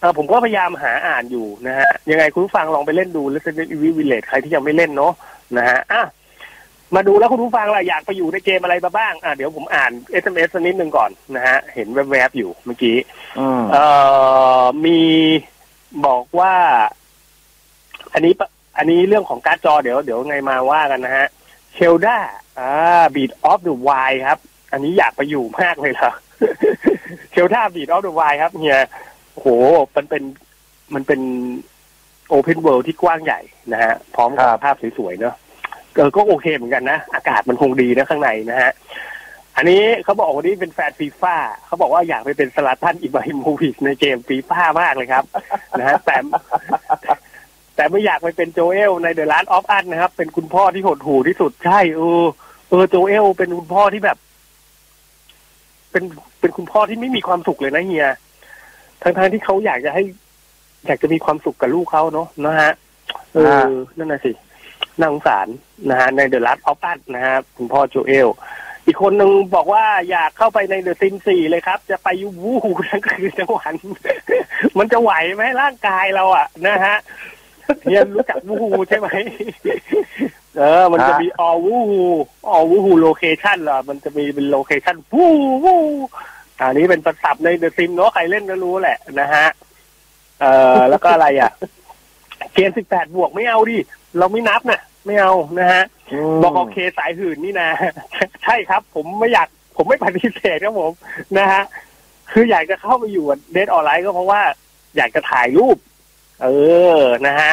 เออผมก็พยายามหาอ่านอยู่นะฮะ ยังไงคุณผู้ฟังลองไปเล่นดู Resident Evil Village ใครที่ยังไม่เล่นเนาะ นะฮะอะมาดูแล้วคุณผู้ฟังล่ะอยากไปอยู่ในเกมอะไรมาบ้าง อะเดี๋ยวผมอ่าน SMS สักนิดนึงก่อนนะฮะ เห็นแวบๆอยู่เมื่อกี้อืมเอ่อมีบอกว่า อันนี้ปะอันนี้เรื่องของการ์ดจอเดี๋ยวเดี๋ยวไงมาว่ากันนะฮะ Zelda อ่า Breath of the Wild ครับ อันนี้อยากไปอยู่มากเลยเหรอ Zelda Breath of the Wild ครับเฮียโหมันเป็นมันเป็น open world ที่กว้างใหญ่นะฮะพร้อมกับครับภาพสวยๆเนอะเออก็โอเคเหมือนกันนะ อากาศมันคงดีนะข้างในนะฮะอันนี้เขาบอกวันนี้เป็นแฟนฟีฟ่าเขาบอกว่าอยากไปเป็นสลัดท่านอิบราฮิโมวิชในเกมฟีฟ่ามากเลยครับนะฮะแต่แต่ไม่อยากไปเป็นโจเอลในเดอะ a า t ออฟอันนะครับ เป็นคุณพ่อที่หดหู่ที่สุดใช่เออเออโจเอลเป็นคุณพ่อที่แบบ เป็นเป็นคุณพ่อที่ไม่มีความสุขเลยนะเฮียทั้งทที่เขาอยากจะให้ อยากจะมีความสุขกับลูกเขาเนาะนะฮะเออนั่นน่ะสิน่าสงสารนะฮะในเดอะ a า t ออฟอันนะฮะคุณพ่อโจเอล อีกคนหนึ่งบอกว่าอยากเข้าไปในเดอะซิมสี่เลยครับ จะไปยูวูฮูทั้งคืนทั้งวัน มันจะไหวไหมร่างกายเราอะ นะฮะเฮียรู้จักวูฮูใช่ไหมเออ มันจะมีออวูฮูออวูฮูโลเคชันเหรอมันจะมีเป็นโลเคชันวูวูอันนี้เป็นประสับในเดอะซิมเนาะใครเล่นก็รู้แหละนะฮะ เอ่อแล้วก็อะไรอะเกมสิบแปดบวกไม่เอาดิเราไม่นับนะไม่เอานะฮะมบอกโอเคสายหื่นนี่นะ ใช่ครับ ผมไม่อยาก ผมไม่ปฏิเสธครับผมนะฮะคืออยากจะเข้าไปอยู่เดทออนไลน์ก็เพราะว่า อยากจะถ่ายรูป เออนะฮะ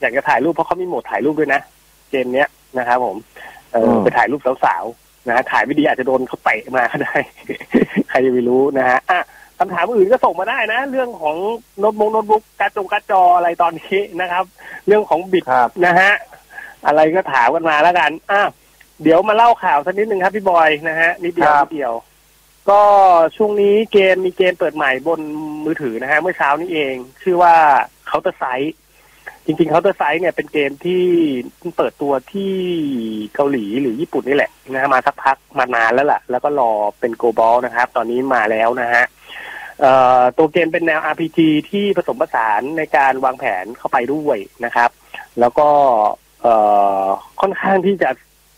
อยากจะถ่ายรูปเพราะเขามีโหมดถ่ายรูปด้วยนะเกมเนี้ยนะครับผมเอออืมไปถ่ายรูปสาวๆนะฮะถ่ายไม่ดีอาจจะโดนเขาเตะมาก็ได้ ใครจะไปรู้นะฮะอะ คำถามอื่นก็ส่งมาได้นะ เรื่องของโน้ตบุ๊กโน้ตบุ๊กการ์ดจงการ์ดจออะไรตอนนี้นะครับ เรื่องของบิดครับนะฮะอะไรก็ถามกันมาแล้วกันอะเดี๋ยวมาเล่าข่าวสักนิดนึงครับพี่บอยนะฮะนิดเดียวครับนิดเดียว ก็ช่วงนี้เกมมีเกมเปิดใหม่บนมือถือนะฮะเมื่อเช้านี้เอง ชื่อว่า Counter Strike จริงๆ Counter Strike เนี่ยเป็นเกมที่เพิ่งเปิดตัวที่เกาหลีหรือญี่ปุ่นนี่แหละนะฮะมาสักพักมานานแล้วล่ะ แล้วก็รอเป็นโกลบอลนะครับ ตอนนี้มาแล้วนะฮะเอ่อ ตัวเกมเป็นแนว RPG ที่ผสมผสานในการวางแผนเข้าไปด้วยนะครับ แล้วก็เอ่อค่อนข้างที่จะ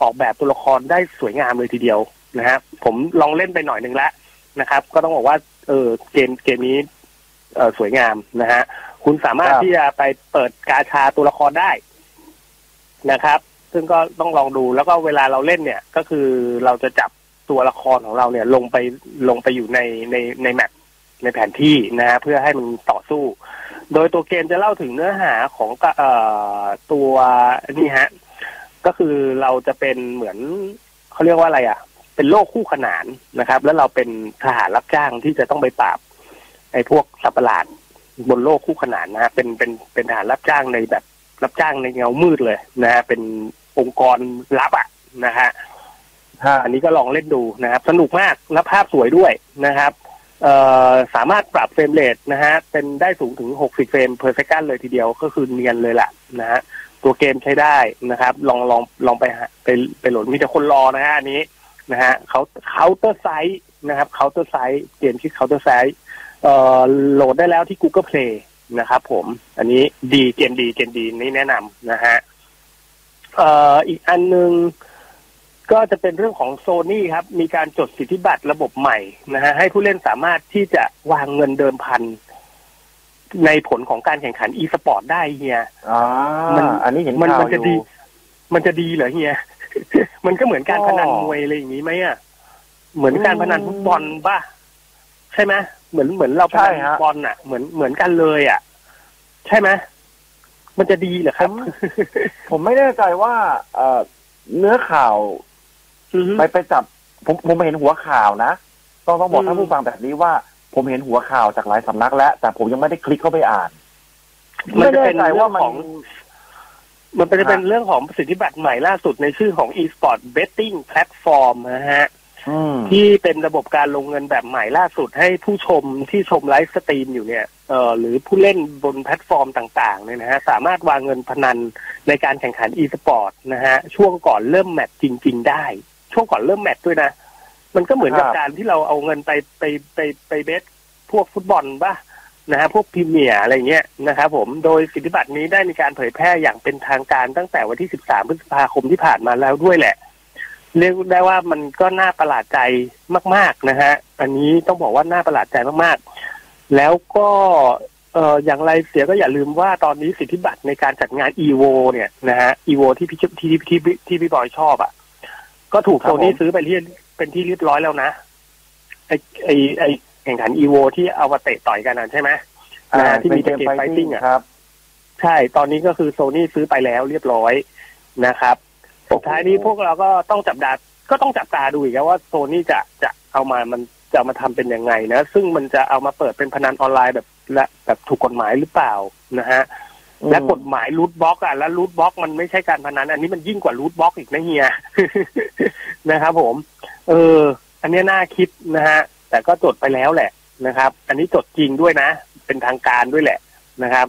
ออกแบบตัวละครได้สวยงามเลยทีเดียวนะฮะผมลองเล่นไปหน่อยหนึ่งแล้วนะครับ ก็ต้องบอกว่า เออเกมเกมนี้เออสวยงามนะฮะคุณสามารถครับที่จะไปเปิดกาชาตัวละครได้นะครับ ซึ่งก็ต้องลองดูแล้วก็เวลาเราเล่นเนี่ย ก็คือเราจะจับตัวละครของเราเนี่ย ลงไปลงไปอยู่ในในในแมป ในแผนที่นะฮะเพื่อให้มันต่อสู้ โดยตัวเกมจะเล่าถึงเนื้อหาของกะเอ่อตัวนี่ฮะก็คือเราจะเป็นเหมือนเขาเรียกว่าอะไรอะ เป็นโลกคู่ขนานนะครับ แล้วเราเป็นทหารรับจ้างที่จะต้องไปปราบไอ้พวกสัตว์ประหลาดบนโลกคู่ขนานนะฮะเป็นเป็นเป็นทหารรับจ้างในแบบรับจ้างในเงามืดเลยนะฮะเป็นองค์กรลับอะนะฮะฮะอันนี้ก็ลองเล่นดูนะครับ สนุกมากและภาพสวยด้วยนะครับเอ่อ สามารถปรับ frame rate นะฮะเป็นได้สูงถึง 60 frame per secันเลยทีเดียวก็คือเนียนเลยแหละนะฮะตัวเกมใช้ได้นะครับ ลองลองลองไปไปไปโหลดมีแต่คนรอนะฮะอันนี้นะฮะเขา CounterSide นะครับ CounterSide เกมชื่อ CounterSide เอ่อโหลดได้แล้วที่ Google Play นะครับผม อันนี้ดีเกมดีเกมดีนี่แนะนำนะฮะเอ่ออีกอันหนึ่ง ก็จะเป็นเรื่องของโซนี่ครับ มีการจดสิทธิบัตรระบบใหม่นะฮะให้ผู้เล่นสามารถที่จะวางเงินเดิมพันในผลของการแข่งขัน e-sport ได้เฮียอ่ามันอันนี้เห็นมันข่าวมันจะอดียู่มันจะดีเหรอเฮีย มันก็เหมือนการก็พนันมวยอะไรอย่างนี้ไหมอะ เหมือนการพนันฟุตบอลป่ะ ใช่ไหมเหมือนเหมือนเราพนันใช่ฮะฟุตบอลอะ เหมือนเหมือนกันเลยอะ ใช่ไหมมันจะดีเหรอครับ ผมไม่แน่ใจว่า เอ่อเนื้อข่าวอือฮึ ไปไปจับผมผมเห็นหัวข่าวนะต้องต้องบอกอืมท่านผู้ฟังแบบนี้ว่า ผมเห็นหัวข่าวจากหลายสำนักแล้ว แต่ผมยังไม่ได้คลิกเข้าไปอ่าน มันจะเป็นไแใจเรื่ว่าองมันของ มันเป็นจะเป็นเรื่องของสิทธิบัตรใหม่ล่าสุดในชื่อของ e-sport betting platform นะฮะอืมที่เป็นระบบการลงเงินแบบใหม่ล่าสุดให้ผู้ชมที่ชม livestream อยู่เนี่ยเอ่อหรือผู้เล่นบนแพลตฟอร์มต่างๆเนี่ยนะฮะสามารถวางเงินพนันในการแข่งขัน e-sport นะฮะช่วงก่อนเริ่มแมตช์จริง ๆ ได้ ช่วงก่อนเริ่มแมตช์ด้วยนะ มันก็เหมือนกับครับการที่เราเอาเงินไปไปไปไปเบสพวกฟุตบอลป่ะนะฮะพวกพรีเมียร์อะไรเงี้ยนะครับผมโดยสิทธิบัตรนี้ได้มีการเผยแพร่อย่างเป็นทางการตั้งแต่วันที่ 13 พฤษภาคมที่ผ่านมาแล้วด้วยแหละ เรียกได้ว่ามันก็น่าประหลาดใจมาก ๆนะฮะอันนี้ต้องบอกว่าน่าประหลาดใจมากๆ แล้วก็เอ่ออย่างไรเสียก็อย่าลืมว่าตอนนี้สิทธิบัตรในการจัดงาน e v o เนี่ยนะฮะ e v o ที่พี่ที่ที่ที่ที่พี่บอยชอบอะ ก็ถูกครับโซนี่ผมซื้อไปเรียบเป็นที่เรียบร้อยแล้วนะ ไอไอไอแข่งขัน e v o ที่เอามาเตะต่อยกันนะใช่ไหมนะฮะที่มีเป็นเกมไฟติ้งอะครับใช่ตอนนี้ก็คือโซนี่ซื้อไปแล้วเรียบร้อยนะครับสุดท้ายนี้พวกเราก็ต้องจับตาก็ต้องจับตาดูอีกนะว่าโซนี่จะจะเอามามันจะเอามาทำเป็นยังไงนะ ซึ่งมันจะเอามาเปิดเป็นพนันออนไลน์แบบและแบบถูกกฎหมายหรือเปล่านะฮะอืม และกฎหมายรูทบล็อกอะแล้วรูทบล็อกมันไม่ใช่การพนัน อันนี้มันยิ่งกว่ารูทบล็อกอีกนะเฮียนะครับผม เออ อันเนี้ยน่าคิดนะฮะ แต่ก็จดไปแล้วแหละนะครับ อันนี้จดจริงด้วยนะ เป็นทางการด้วยแหละนะครับ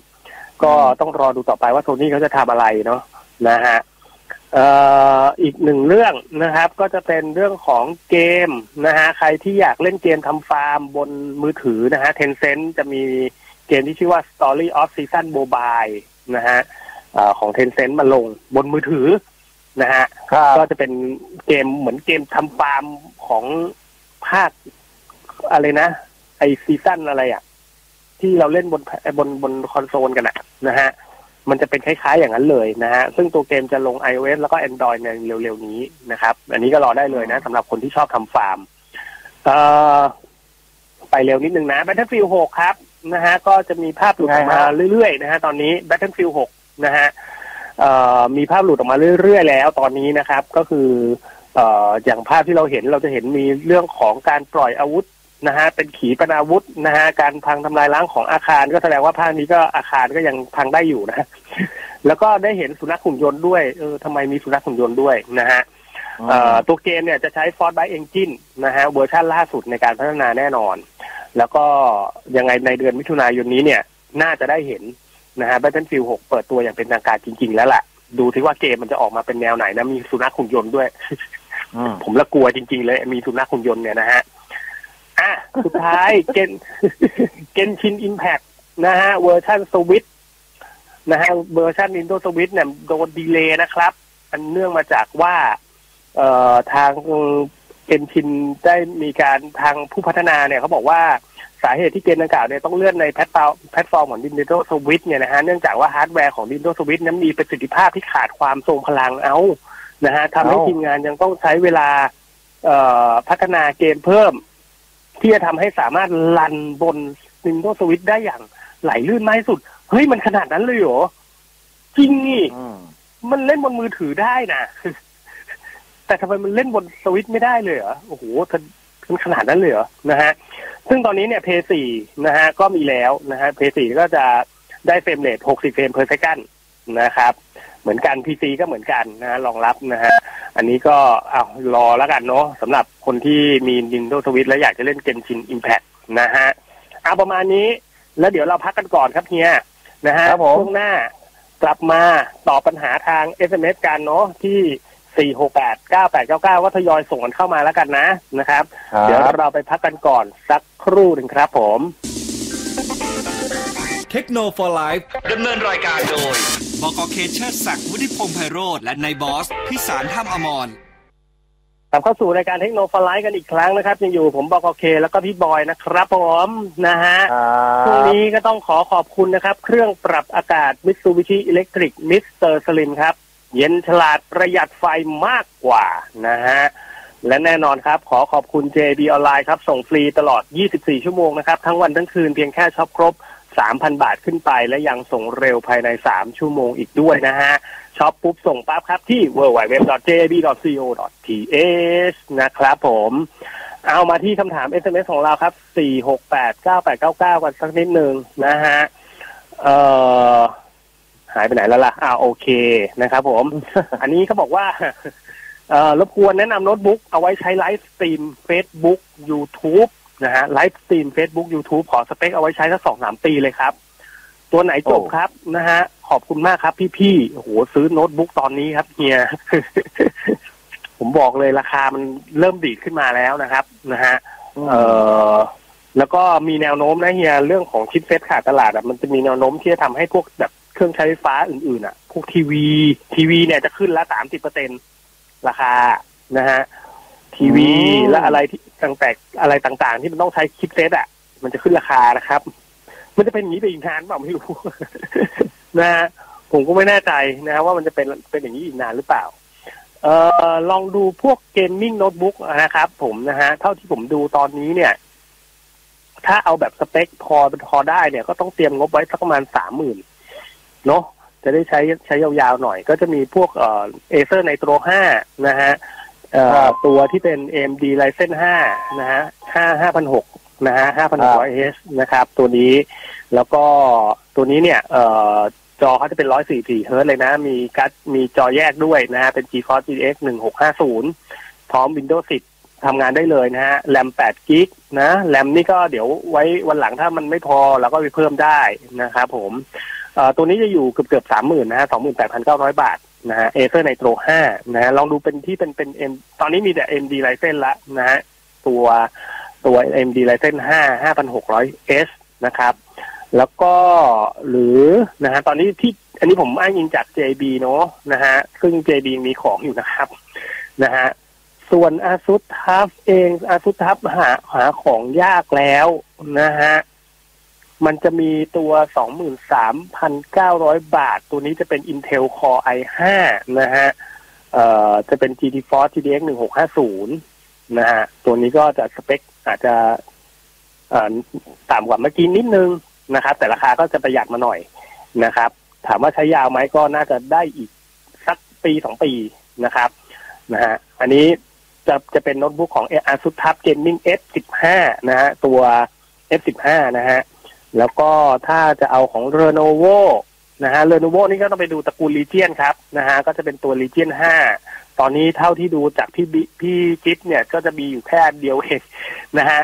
ก็ต้องรอดูต่อไปว่าโซนี่เขาจะทำอะไรเนาะนะฮะเอ่ออีกหนึ่งเรื่องนะครับ ก็จะเป็นเรื่องของเกมนะฮะใครที่อยากเล่นเกมทำฟาร์มบนมือถือนะฮะ Tencent จะมี เกมที่ชื่อว่า Story of Season Mobile นะฮะเอ่อของ Tencent มาลงบนมือถือนะฮะครับก็จะเป็นเกมเหมือนเกมทำฟาร์มของภาคอะไรนะ ไอ Season อะไรอะ ที่เราเล่นบนบนบนคอนโซลกันอะนะฮะ มันจะเป็นคล้ายๆอย่างนั้นเลยนะฮะ ซึ่งตัวเกมจะลง iOS แล้วก็ Android ในเร็วๆนี้นะครับ อันนี้ก็รอได้เลยนะสำหรับคนที่ชอบทำฟาร์ม เอ่อ ไปเร็วนิดนึงนะ Battlefield 6 ครับ นะฮะก็จะมีภาพหลุดออกมาไงฮะเรื่อยๆนะฮะตอนนี้ Battlefield 6 นะฮะเอ่อมีภาพหลุดออกมาเรื่อยๆแล้วตอนนี้นะครับ ก็คือเอ่ออย่างภาพที่เราเห็นเราจะเห็นมีเรื่องของการปล่อยอาวุธนะฮะเป็นขีปนาวุธนะฮะการพังทำลายล้างของอาคาร ก็แสดงว่าภาคนี้ก็อาคารก็ยังพังได้อยู่นะแล้วก็ได้เห็นสุนัขหุ่นยนต์ด้วยเออทำไมมีสุนัขหุ่นยนต์ด้วยนะฮะเอ่อตัวเกมเนี่ยจะใช้ Frostbite Engine นะฮะเวอร์ชันล่าสุดในการพัฒนาแน่นอน แล้วก็ยังไงในเดือนมิถุนายนนี้เนี่ย น่าจะได้เห็นนะฮะ Battlefield 6 เปิดตัวอย่างเป็นทางการจริง ๆ แล้วล่ะดูที่ว่าเกมมันจะออกมาเป็นแนวไหนนะ มีสุนัขหุ่นยนต์ด้วยอืมผมละกลัวจริง ๆ เลย มีสุนัขหุ่นยนต์เนี่ยนะฮะอะสุดท้ายเกนเกนชินอิมแพ t นะฮะ เวอร์ชันสวิตนะฮะเวอร์ชัน Nintendo Switch เนี่ยโดน delay นะครับ อันเนื่องมาจากว่า เอ่อทาง Genshin ได้มีการทางผู้พัฒนาเนี่ยเขาบอกว่าสาเหตุที่เกมดังกล่าวเนี่ยต้องเลื่อนในแพลตฟอร์มแพลตฟอร์มของ Nintendo Switch เนี่ยนะฮะเนื่องจากว่าฮาร์ดแวร์ของ Nintendo Switch นั้นมีประสิทธิภาพที่ขาดความทรงพลังเอานะฮะทำให้ทีมงานยังต้องใช้เวลาพัฒนาเกมเพิ่ม ที่จะทำให้สามารถรันบน Nintendo Switch ได้อย่างไหลลื่นมากที่สุด เฮ้ยมันขนาดนั้นเลยเหรอ จริงนี่อืมมันเล่นบนมือถือได้นะ แต่ทำไมมันเล่นบนสวิตช์ไม่ได้เลยเหรอโอ้โหมันมันขนาดนั้นเลยเหรอนะฮะซึ่งตอนนี้เนี่ยเพลย์สี่นะฮะก็มีแล้วนะฮะเพย์สี่ก็จะได้เฟรมเรท60เฟรม per second นะครับ เหมือนกัน PC ก็เหมือนกันนะฮะรองรับนะฮะอันนี้ก็เอารอแล้วกันเนาะสำหรับคนที่มี Nintendo Switch แล้วอยากจะเล่น Genshin Impact นะฮะเอาประมาณนี้แล้วเดี๋ยวเราพักกันก่อนครับเฮียนะฮะครับผมช่วงหน้ากลับมาตอบปัญหาทาง SMS กันเนาะที่ 4689899ว่าทยอยส่งกันเข้ามาแล้วกันนะนะครับครัเดี๋ยวบเราไปพักกันก่อนสักครู่หนึ่งครับผมเทคโนโลยีไลฟ์ดำเนินรายการโดยบกเคเชอร์ศักดิ์วุฒิพงษ์ไพโรธและนายบอส พิสารท่ามอมรกลับเข้าสู่รายการเทคโนโลยีกันอีกครั้งนะครับยังอยู่ผมบอกโอเคแล้วก็พี่บอยนะครับผมนะฮะครัช่วงบนี้ก็ต้องขอขอบคุณนะครับ เครื่องปรับอากาศ Mitsubishi Electric Mr. Slim ครับ เย็นฉลาดประหยัดไฟมากกว่านะฮะและแน่นอนครับ ขอขอบคุณ JB ออนไลน์ครับ ส่งฟรีตลอด 24 ชั่วโมงนะครับ ทั้งวันทั้งคืนเพียงแค่ช็อปครบ 3,000 บาทขึ้นไป และยังส่งเร็วภายใน 3 ชั่วโมงอีกด้วยนะฮะช็อปปุ๊บส่งปั๊บครับที่ www.jb.co.th นะครับผมเอามาที่คำถาม SMS ของเราครับ 4689899 กันสักนิดหนึ่งนะฮะ เอ่อ หายไปไหนแล้วล่ะอ่าโอเคนะครับผม อันนี้เขาบอกว่าเอ่อรบกวนแนะนำโน้ตบุ๊กเอาไว้ใช้ live stream Facebook YouTube นะฮะ live stream Facebook YouTube ขอสเปคเอาไว้ใช้สักสองสามปีเลยครับ ตัวไหนจบโอ้ครับนะฮะ ขอบคุณมากครับพี่ๆโอ้โหซื้อโน้ตบุ๊กตอนนี้ครับเฮียผมบอกเลยราคามันเริ่มดีดขึ้นมาแล้วนะครับนะฮะเอ่อแล้วก็มีแนวโน้มนะเฮียเรื่องของ chipset ขาดตลาดอะมันจะมีแนวโน้มที่จะทำให้พวกแบบ เครื่องใช้ไฟฟ้าอื่นๆอะ พวกทีวี ทีวีเนี่ยจะขึ้นละสามสิบเปอร์เซ็นราคานะฮะทีวีอืมและอะไรที่ต่างๆอะไรต่างๆ ที่มันต้องใช้ chipset อะ มันจะขึ้นราคานะครับ มันจะเป็นอย่างนี้ไปอีกนานเปล่าไม่รู้นะฮะผมก็ไม่แน่ใจนะฮะว่ามันจะเป็นเป็นอย่างนี้อีกนานหรือเปล่า เอ่อลองดูพวก gaming โน้ตบุ๊กนะครับผมนะฮะ เท่าที่ผมดูตอนนี้เนี่ย ถ้าเอาแบบสเปคพอพอได้เนี่ย ก็ต้องเตรียมงบไว้สักประมาณสามหมื่น เนาะจะได้ใช้ใช้ยาวๆหน่อย ก็จะมีพวกเอ่อ Acer Nitro ห้านะฮะเอ่อครับตัวที่เป็น AMD Ryzen 5นะฮะห้าห้าพันหกนะฮะห้าพันหกร้อย H นะครับ ตัวนี้แล้วก็ตัวนี้เนี่ยเอ่อจอเขาจะเป็น 144 เฮิร์ตซ์เลยนะ มีการ์ดมีจอแยกด้วยนะฮะ เป็น GeForce GTX 1650 พร้อม Windows 10ทำงานได้เลยนะฮะ แรม8 gig นะ แรมนี่ก็เดี๋ยวไว้วันหลังถ้ามันไม่พอเราก็ไปเพิ่มได้นะครับผมเอ่อ ตัวนี้จะอยู่เกือบเกือบ30,000นนะฮะ28,900บาทนะฮะ Acer Nitro 5นะฮะลองดูเป็นที่เป็นเป็น M ตอนนี้มีแต่ MD Ryzen ละนะฮะตัวตัว MD Ryzen 5 5600S นหกร้อยเอสนะครับ แล้วก็หรือนะฮะตอนนี้ที่อันนี้ผมอ้างอิงจาก JB เนอะนะฮะซึ่ง JB มีของอยู่นะครับนะฮะส่วน ASUS TUF เอง ASUS TUF หาหาของยากแล้วนะฮะ มันจะมีตัว 23,900 บาท ตัวนี้จะเป็น Intel Core i5 นะฮะ เอ่อ จะเป็น GT Force GTX 1650 นะฮะ ตัวนี้ก็จะสเปคอาจจะเอ่อต่ำกว่าเมื่อกี้นิดนึงนะครับ แต่ราคาก็จะประหยัดมาหน่อยนะครับ ถามว่าใช้ยาวไหมก็น่าจะได้อีกสักปีสองปีนะครับ นะฮะ อันนี้จะจะเป็นโน้ตบุ๊กของ ASUS TUF Gaming F15 นะฮะ ตัว F15 นะฮะ แล้วก็ถ้าจะเอาของ Lenovo นะฮะ Lenovo นี่ก็ต้องไปดูตระกูล Legion ครับนะฮะก็จะเป็นตัว Legion 5ตอนนี้เท่าที่ดูจากพี่บิพี่จิ๊บเนี่ยก็จะมีอยู่แค่เดียวเองนะฮะ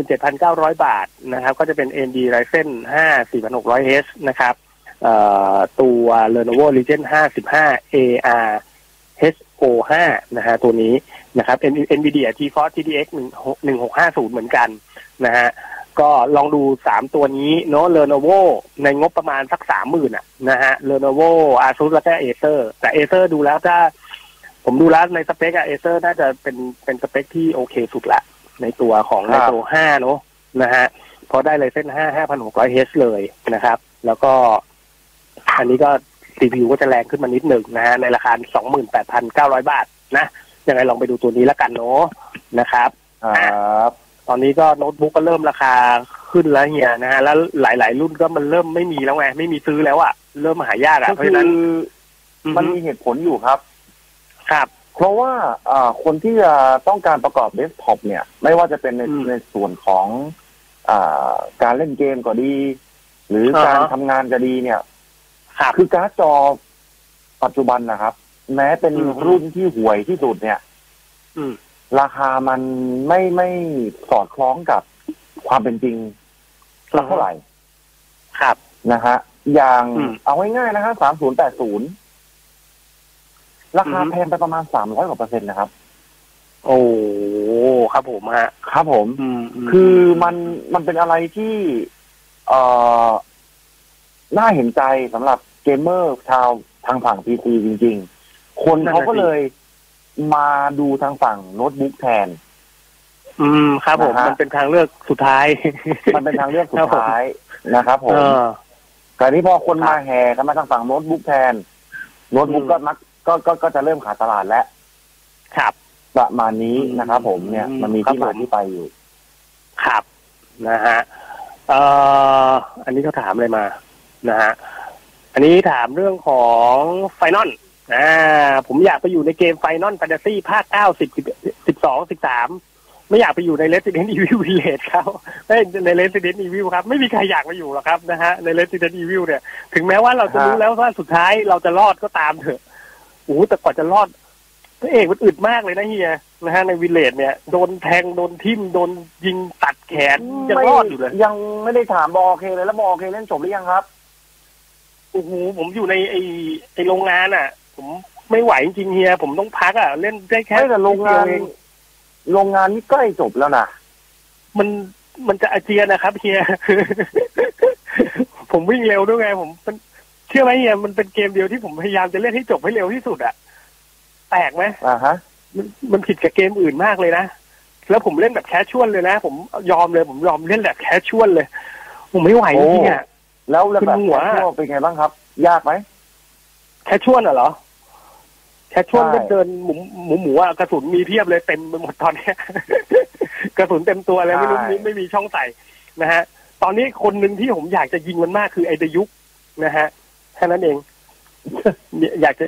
27,900บาทนะครับ ก็จะเป็น AMD Ryzen 5 4600H นะครับเอ่อตัว Lenovo Legion 5 15 AR HO5 นะฮะตัวนี้นะครับ NVIDIA GeForce GTX 1650 เหมือนกันนะฮะ ก็ลองดูสามตัวนี้เนาะ Lenovo ในงบประมาณสักสามหมื่นอะนะฮะ Lenovo Asus แล้วก็ Acer แต่ Acer ดูแล้วถ้า ผมดูแล้วในสเปคอะ Acer น่าจะเป็นเป็นสเปคที่โอเคสุดละ ในตัวของครัในบตัวห้าเนาะนะฮะเพราะได้เลยเส้นห้าห้าพันหกร้อยเฮเลยนะครับ แล้วก็ อันนี้ก็ CPU ก็จะแรงขึ้นมานิดหนึ่งนะฮะในราคาสองหมื่นแปดพันเก้าร้อยบาทนะยังไงลองไปดูตัวนี้แล้วกันเนาะนะครับครับ ตอนนี้ก็โน้ตบุ๊กก็เริ่มราคาขึ้นแล้วเฮียนะฮะแล้วหลาย ๆ รุ่นก็มันเริ่มไม่มีแล้วไงไม่มีซื้อแล้วอะเริ่มหายากอะก็เพราะคืฉะนั้นอมันมีเหตุผลอยู่ครับ ครับคเพราะว่าอ่าคนที่จะต้องการประกอบเดสก์ท็อปเนี่ย ไม่ว่าจะเป็นในอืมในส่วนของอ่าการเล่นเกมก็ดี หรืออ่าฮะการทำงานก็ดีเนี่ยครับคือการ์ดจอปัจจุบันนะครับ แม้เป็นอืมรุ่นที่ห่วยที่สุดเนี่ยอืม ราคามันไม่ไม่สอดคล้องกับความเป็นจริงสักเท่าไหร่ ครับ นะฮะ อย่างอืมเอาง่ายๆนะฮะสามศูนย์แปดศูนย์ราคาอือฮึแพงไปประมาณสามร้อยกว่าเปอร์เซ็นต์นะครับ โอ้ ครับผมฮะ ครับผมอืมมคือมันมันเป็นอะไรที่ เอ่อ น่าเห็นใจสำหรับเกมเมอร์ชาวทางฝั่งพีซีจริง ๆ คนเขาก็เลย มาดูทางฝั่งโน้ตบุ๊กแทน อืมครับผม นะฮะ มันเป็นทางเลือกสุดท้าย มันเป็นทางเลือกสุครัดบผมท้ายนะครับผม เออ แต่นี้พอคนครับมาแห่กันมาทางฝั่งโน้ตบุ๊กแทน โน้ตบุ๊กอืม ก็มักก็ก็ก็จะเริ่มขาดตลาดแล้ว ครับ ประมาณนี้อืมนะครับผมเนี่ย อืมมันมีครับที่มาผม ที่ไปอยู่ ครับนะฮะเอ่ออันนี้เขาถามอะไรมานะฮะอันนี้ถามเรื่องของ Final อ่า ผมอยากไปอยู่ในเกม Final Fantasy ภาคเก้าสิบสิบสองสิบสามไม่อยากไปอยู่ใน Resident Evil Village เขาไม่ใน Resident Evil ครับ ไม่มีใครอยากมาอยู่หรอกครับนะฮะใน Resident Evil เนี่ย ถึงแม้ว่าเราจะฮะรู้แล้วว่าสุดท้ายเราจะรอดก็ตามเถอะโอ้โหแต่กว่าจะรอดพระเอกมันอึดมากเลยนะเฮียนะฮะในวิลเลจเนี่ยโดนแทงโดนทิ่มโดนยิงตัดแขนยังรอดอยู่เลย ยังไม่ได้ถามบอเคเลยแล้วบอเคเล่นจบหรือยังครับโอ้โหผมอยู่ในไอไอโรงงานอะ ผมไม่ไหวจริงๆเฮีย ผมต้องพักอะ เล่นได้แค่ไม่แต่โรงงานเดียวเอโรงงานนี่ใกล้จบแล้วนะมันมันจะอาเจียนนะครับเฮีย ผมวิ่งเร็วด้วยไง ผมมันเชื่อไหมเฮียมันเป็นเกมเดียวที่ผมพยายามจะเล่นให้จบให้เร็วที่สุดอะแปลกไหมอ่าฮะมันมันผิดกับเกมอื่นมากเลยนะ แล้วผมเล่นแบบ casual เลยนะ ผมยอมเลย ผมยอมเล่นแบบ casual เลย ผมไม่ไหวจริงๆอะแล้วแล้วแบบขึ้นหัว casual เป็นไงบ้างครับ ยากไหม casual น่ะเหรอ casual ใช่ก็เดินหมูหมูหมูอะกระสุนมีเพียบเลยเต็มไปหมดตอนเนี้ยกระสุนเต็มตัวเลยไม่รู้มีไม่มีช่องใส่นะฮะ ตอนนี้คนหนึ่งที่ผมอยากจะยิงมันมากคือไอเดยุกนะฮะแค่นั้นเองเนี่ยอยากจะ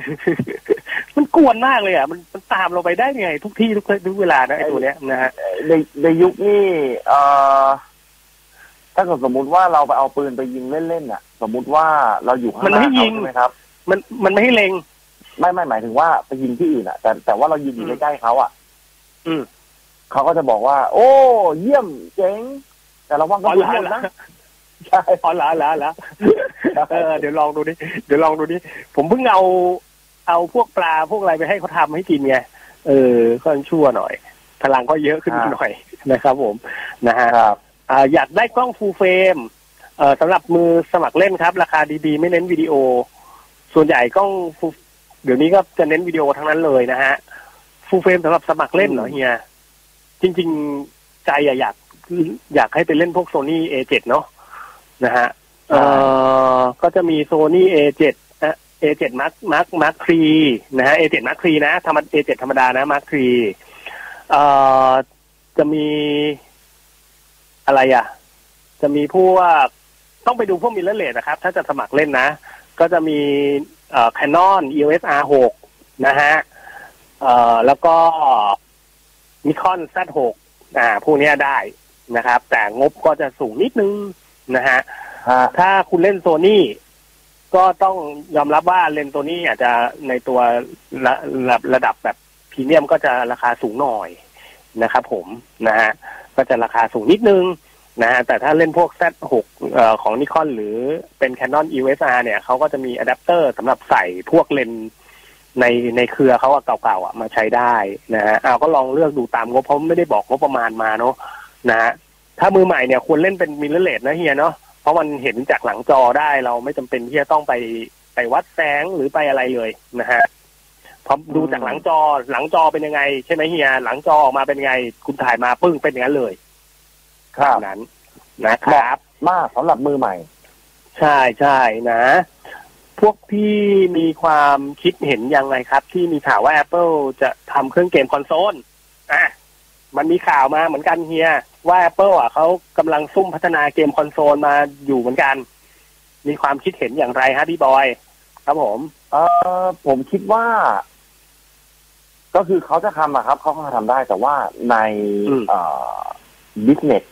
มันกวนมากเลยอะ มันมันตามเราไปได้ยังไง ทุกที่ทุกทุกเวลานะไอตัวเนี้ยนะฮะในในยุคนี้เอ่อถ้าเกิดสมมุติว่าเราไปเอาปืนไปยิงเล่นๆน่ะ สมมุติว่าเราอยู่ข้างมันหน้าให้ยิเขางใช่ไหมครับ มันมันไม่ให้เล็ง ไม่ไม่หมายถึงว่าไปยิงที่อื่นอะ แต่แต่ว่าเรายืนอยู่อืมใกล้ๆเขาอะ อืมเขาก็จะบอกว่า โอ้ เยี่ยมเจ๋ง แต่ระวังกอ๋ระอสุนละหมดละนะใช่อ๋อละละละเออเดี๋ยวลองดูดิเดี๋ยวลองดูดิผมเพิ่งเอา เอาพวกปลาพวกอะไรไปให้เขาทำให้กินไงเออก็ชั่วหน่อย พลังก็เยอะขึ้นมาหน่อยนะครับ ผมนะฮะครับอ่าอยากได้กล้องฟูลเฟรมเอ่อสำหรับมือสมัครเล่นครับ ราคาดีๆ ไม่เน้นวิดีโอ ส่วนใหญ่กล้อง full เดี๋ยวนี้ก็จะเน้นวิดีโอทั้งนั้นเลยนะฮะฟูลเฟรมสำหรับสมัครเล่นเหรอเฮียจริง ๆ ใจอะอยากอยากให้ไปเล่นพวกโซนี่ A7 เนาะนะฮะเอ่อก็จะมีโซนี่ A7 เอ่อ A7 Mark Mark Mark 3นะฮะ A7 Mark 3นะธรรมดา A7 ธรรมดานะ Mark 3เอ่อจะมีอะไรอะ จะมีพวกต้องไปดูพวก mirrorless นะครับ ถ้าจะสมัครเล่นนะ ก็จะมี เอ่อ Canon EOS R6 นะฮะเอ่อแล้วก็ Nikon Z6 อ่าพวกเนี้ยได้นะครับ แต่งบก็จะสูงนิดนึงนะฮะฮะถ้าคุณเล่นโซนี่ก็ต้องยอมรับว่าเลนส์ตัวนี้อาจจะในตัวระระระดับแบบพรีเมียมก็จะราคาสูงหน่อยนะครับผมนะฮะก็จะราคาสูงนิดนึง นะฮะแต่ถ้าเล่นพวก Z6 เอ่อของนิคอนหรือเป็น Canon EOS R เนี่ยเขาก็จะมีอะแดปเตอร์สำหรับใส่พวกเลนในในเครือเขาอะเก่าๆอะมาใช้ได้นะฮะเอาก็ลองเลือกดูตามงบเพราะไม่ได้บอกงบประมาณมาเนาะนะฮะถ้ามือใหม่เนี่ยควรเล่นเป็นมิเรเลสนะเฮียเนาะเพราะมันเห็นจากหลังจอได้เราไม่จำเป็นที่จะต้องไปไปวัดแสงหรือไปอะไรเลยนะฮะพอดูจากหลังจอหลังจอเป็นยังไง ใช่ไหมเฮียหลังจอออกมาเป็นยังไง คุณถ่ายมาปึ้งเป็นอย่างนั้นเลย ครับแบบนั้นนะครับมากสำหรับมือใหม่ ใช่ใช่นะ พวกพี่มีความคิดเห็นยังไงครับ ที่มีข่าวว่า Apple จะทำเครื่องเกมคอนโซลอะมันมีข่าวมาเหมือนกันเฮียว่า Apple อะเขากำลังซุ่มพัฒนาเกมคอนโซลมาอยู่เหมือนกัน มีความคิดเห็นอย่างไรฮะพี่บอย ครับผม เออผมคิดว่า ก็คือเขาจะทำอะครับเขาก็ทำได้แต่ว่าในอืมเอ่อบิสเนส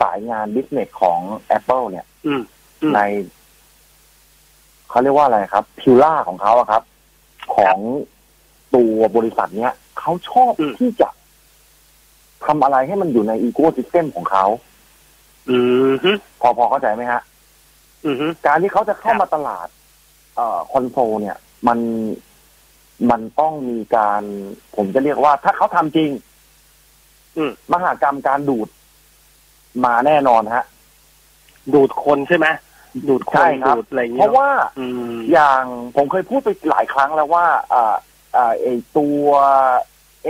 สายงานบิสเนสของ Apple เนี่ยอืมอืมในเขาเรียกว่าอะไรครับพิวล่าของเขาอะครับ ของตัวบริษัทเนี้ยเขาชอบอืมที่จะทำอะไรให้มันอยู่ในอีโค y ิสเต็มของเขาอืมฮึพอพอเข้าใจไหมฮะอืมฮึการที่เขาจะเข้าครับมาตลาด เอ่อคอนโซลเนี่ย มันมันต้องมีการ ผมจะเรียกว่า ถ้าเขาทำจริงอืมมหากรรมการดูด มาแน่นอนฮะ ดูดคนใช่ไหมดูดคใช่นครับดูดอะไรอย่างเพเงี้ยราะว่าอืมอย่างผมเคยพูดไปหลายครั้งแล้วว่าอ่าอ่าไอตัว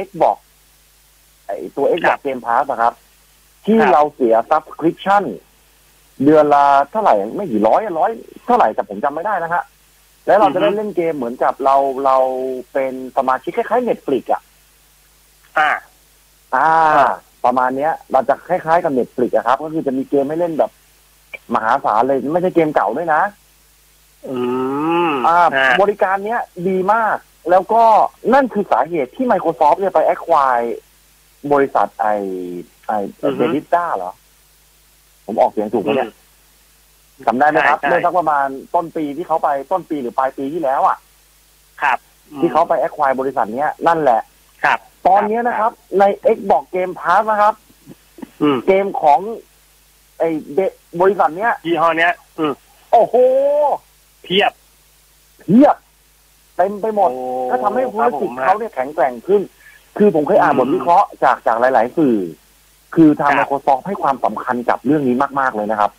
Xbox ไอตัว Xbox Game Pass นะครับ ที่เราเสีย subscription เดือนละเท่าไหร่ไม่กี่ร้อยร้อยเท่าไหร่แต่ผมจำไม่ได้นะฮะแล้วเราจะได้เล่นเกมเหมือนกับเราเราเป็นสมาชิกคล้ายๆ Netflix อะ อ่า อ่าอ่า ประมาณเนี้ย เราจะคล้ายๆกับ Netflix อะครับ ก็คือจะมีเกมให้เล่นแบบมหาศาลเลยไม่ใช่เกมเก่าด้วยนะอืมอ่าอ่า บริการเนี้ยดีมาก แล้วก็นั่นคือสาเหตุที่ Microsoft เนี่ยไปแอคควายบริษัทไอไอเบลิต้าเหรอ ผมออกเสียงถูกไหมเนี่ยจำได้ไหมครับใช่ใช่เมื่อสักประมาณต้นปีที่เขาไปต้นปีหรือปลายปีที่แล้วอะ ครับ ที่เขาไปแอคควายบริษัทเนี้ยนั่นแหละ ครับ ตอนเนี้ยนะครับ ใน Xbox Game Pass นะครับอืมเกมของไอเดบริษัทเนี้ยยี่ห้อเนี้ย อืมโอ้โหเพียบเพียบเต็มไปหมดโอ้ก็ทำให้ธุรกิจครับผมเขาเนี่ยแข็งแกร่งขึ้น คือผมเคยอ่านอืมบทวิเคราะห์จากจากหลาย ๆ สื่อ คือทางครับ Microsoft ให้ความสำคัญกับเรื่องนี้มาก ๆ เลยนะครับ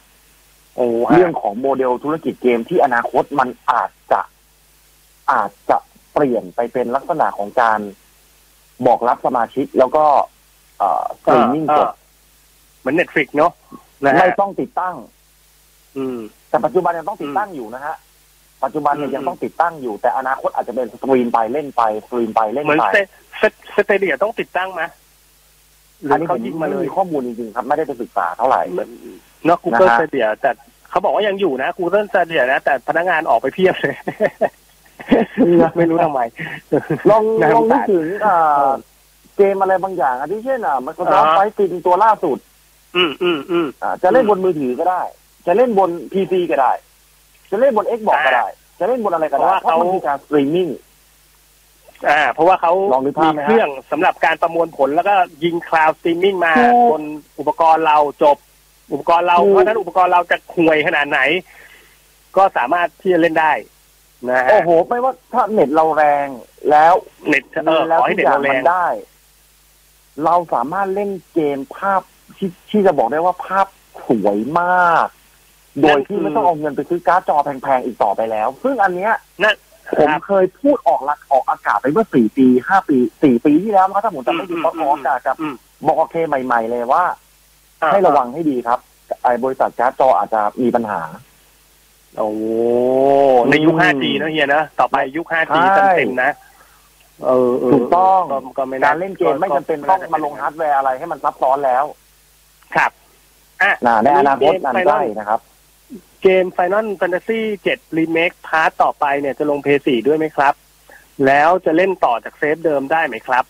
โอ้เรื่องของโมเดลธุรกิจเกมที่อนาคตมันอาจจะอาจจะเปลี่ยนไปเป็นลักษณะของการ บอกรับสมาชิกแล้วก็เอ่อสตรีมมิ่งสดเหมือนเน็ตฟลิกเนาะนะฮะไม่ต้องติดตั้ง อืม แต่ปัจจุบันยังต้องติดตั้งอยู่นะฮะปัจจุบันเนี่ยอืมยังต้องติดตั้งอยู่ แต่อนาคตอาจจะเป็นสตรีมไปเล่นไปสตรีมไปเล่นเหมือนไปสเตสสเตเดียต้องติดตั้งไหมหรือันอนี้ผเขามยิงมาเลยไมีข้อมูลจริงๆครับ ไม่ได้ไปศึกษาเท่าไหร่เนาะ Google นะฮะ Stadia แต่เขาบอกว่ายังอยู่นะ Google Stadia นะแต่พนักงานออกไปเพียบเลย ไม่รู้ทำไมลองน่าลองสงนึกสารถึงอ่าเกมอะไรบางอย่างอันที่เช่นอะมันก็ต้องอ่าไฟตินตัวล่าสุด อืมอืมอืมอ่า จะเล่นบนมือถือก็ได้ จะเล่นบนพีซีก็ได้ จะเล่นบน Xbox ก็ได้ จะเล่นบนอะไรก็ได้เพเพราะว่าราะเขามันคือการสตรีมมิ่งอ่า เพราะว่าเขาลองนึกภามีพไหมฮะเครื่องสำหรับการประมวลผลแล้วก็ยิงคลาวด์สตรีมมิ่งมาถูกบนอุปกรณ์เราจบ อุปกรณ์เราถูกเพราะฉะนั้นอุปกรณ์เราจะห่วยขนาดไหน ก็สามารถที่จะเล่นได้ นะฮะโอ้โห ไม่ว่าถ้าเน็ตเราแรงแล้วเน็ตเออแล้วขอให้ทุกเน็ตอย่างเราแรมังนได้ เราสามารถเล่นเกมภาพที่ที่จะบอกได้ว่าภาพสวยมาก โดยที่ไม่ต้องเอาเงินไปซื้อการ์ดจอแพงๆอีกต่อไปแล้ว ซึ่งอันเนี้ยนั่นผมครับ เคยพูดออกลักออกอากาศไปเมื่อสี่ปีห้าปีสี่ปีที่แล้วนะครับถ้าผมจำไม่ผิดอืมตอนออกอากาศกับอืม บอกเคใหม่ ๆ เลยว่า อ่าให้ระวังให้ดีครับ ไอ้บริษัทการ์ดจออาจจะมีปัญหา โอ้ในยุคอืม 5G นะเฮียนะต่อไปยุค 5G ใช่เต็มๆนะเออเถูกต้องก็ไม่การเล่นเกมไม่จำเป็นต้องมาลงฮาร์ดแวร์อะไรให้มันซับซ้อนแล้ว ครับอะนะในอนาคตอันเกมใกล้นะครับ เกม Final Fantasy 7 Remake part ต่อไปเนี่ยจะลง Play 4ด้วยไหมครับ แล้วจะเล่นต่อจาก save เดิมได้ไหมครับ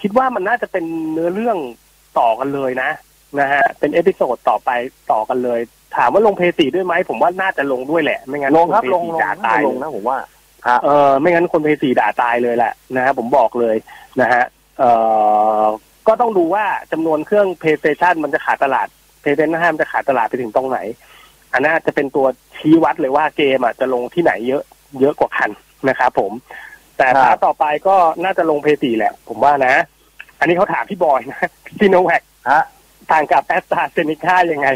คิดว่ามันน่าจะเป็นเนื้อเรื่องต่อกันเลยนะนะฮะเป็น episode ต่อไปต่อกันเลย ถามว่าลง Play 4ด้วยไหมผมว่าน่าจะลงด้วยแหละ ไม่งั้นลงครับนลง Play 4ด่าตายลงนะผมว่าครับเออไม่งั้นคน Play สี่ด่าตายเลยแหละนะฮะผมบอกเลยนะฮะเอ่อก็ต้องดูว่าจำนวนเครื่อง PlayStation มันจะขาดตลาด PlayStation 5มันจะขาดตลาดไปถึงตรงไหน อันน่าจะเป็นตัวชี้วัดเลยว่าเกมอะจะลงที่ไหนเยอะเยอะกว่ากันนะครับผม แต่ครับถ้าต่อไปก็น่าจะลงเพย์สี่แหละ ผมว่านะ อันนี้เขาถามพี่บอยนะซีโนแวคฮะต่างกับแอสตราเซเนกายังไง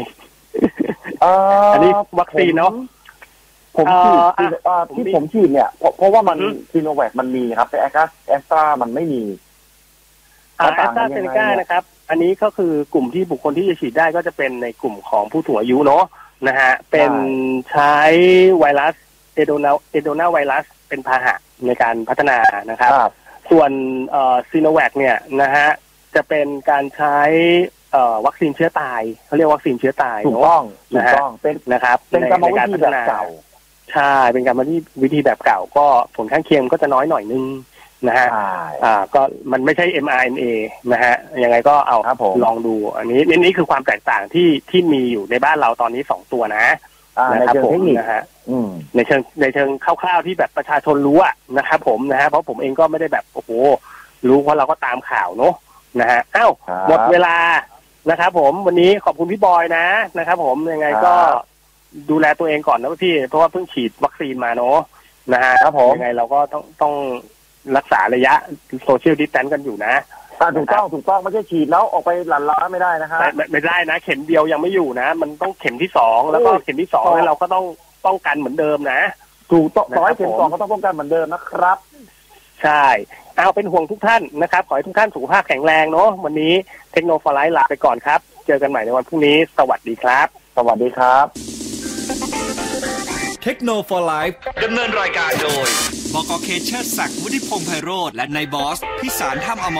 เอ่ออันนี้วัคซีนเนอะผมผมฉีดเอ่ออะเอ่อผมที่มีผมฉีดเนี่ยเพราะเพราะว่ามันอือฮึซีโนแวคมันมีครับ แต่แอสตราแอสตรามันไม่มีแอต่าสงตกัรานเซยังเนไงกาเนี่ยนะครับ อันนี้ก็คือกลุ่มที่บุคคลที่จะฉีดได้ก็จะเป็นในกลุ่มของผู้สูงอายุเนาะนะฮะเป็นใช้ไวรัสเอโดนาเอโดนาไวรัสเป็นพาหะในการพัฒนานะครับครับส่วนเอ่อซีโนแวคเนี่ยนะฮะจะเป็นการใช้เอ่อ วัคซีนเชื้อตายเขาเรียกวัคซีนเชื้อตายถูกเนาะต้องถูนะกฮะต้องเป็นนะครับเป็นกรรมวิในธีพัแบฒบนาเก่าใช่เป็นการวิธีวิธีแบบเก่าก็ผลข้างเคียงก็จะน้อยหน่อยนึงนะฮะใช่อ่าก็มันไม่ใช่ mRNA นะฮะยังไงก็เอาครับผมลองดู อันนี้นี่นี่คือความแตกต่างที่ที่มีอยู่ในบ้านเราตอนนี้สองตัวนะอ่าในนะครับเชิงผมเทคนิคนะฮะอืมในเชิงในเชิงคร่าวๆที่แบบประชาชนรู้อะนะครับผมนะฮะเพราะผมเองก็ไม่ได้แบบโอ้โหรู้เพราะเราก็ตามข่าวเนอะนะฮะอ้าวครับหมดเวลา นะครับผมวันนี้ขอบคุณพี่บอยนะนะครับผมยังไงก็ครับดูแลตัวเองก่อนนะพี่ เพราะว่าเพิ่งฉีดวัคซีนมาเนอะนะฮะครับผมยังไงเราก็ต้องต้องรักษาระยะ social distance กันอยู่นะอ่าถูกต้องถูกต้องไม่ใช่ฉีดแล้วออกไปหลั่นล้าไม่ได้นะฮะไม่ไม่ไม่ได้นะ เข็มเดียวยังไม่อยู่นะ มันต้องเข็มที่สองแล้วก็โอ้ยเข็มที่สองต่อแล้วเราก็ต้องป้องกันเหมือนเดิมนะถูกต้องนะครับต่อให้เข็มผมสองก็ต้องป้องกันเหมือนเดิมนะครับ ใช่ เอาเป็นห่วงทุกท่านนะครับ ขอให้ทุกท่านสุขภาพแข็งแรงเนาะวันนี้เทคโนโลยีลาไปก่อนครับ เจอกันใหม่ในวันพรุ่งนี้ สวัสดีครับ สวัสดีครับเทคโนโลยีดำเนินรายการโดย บกเคเชอร์ศักดิ์วุฒิพงษ์ไพโรธและนายบอส พิสารท่ามอม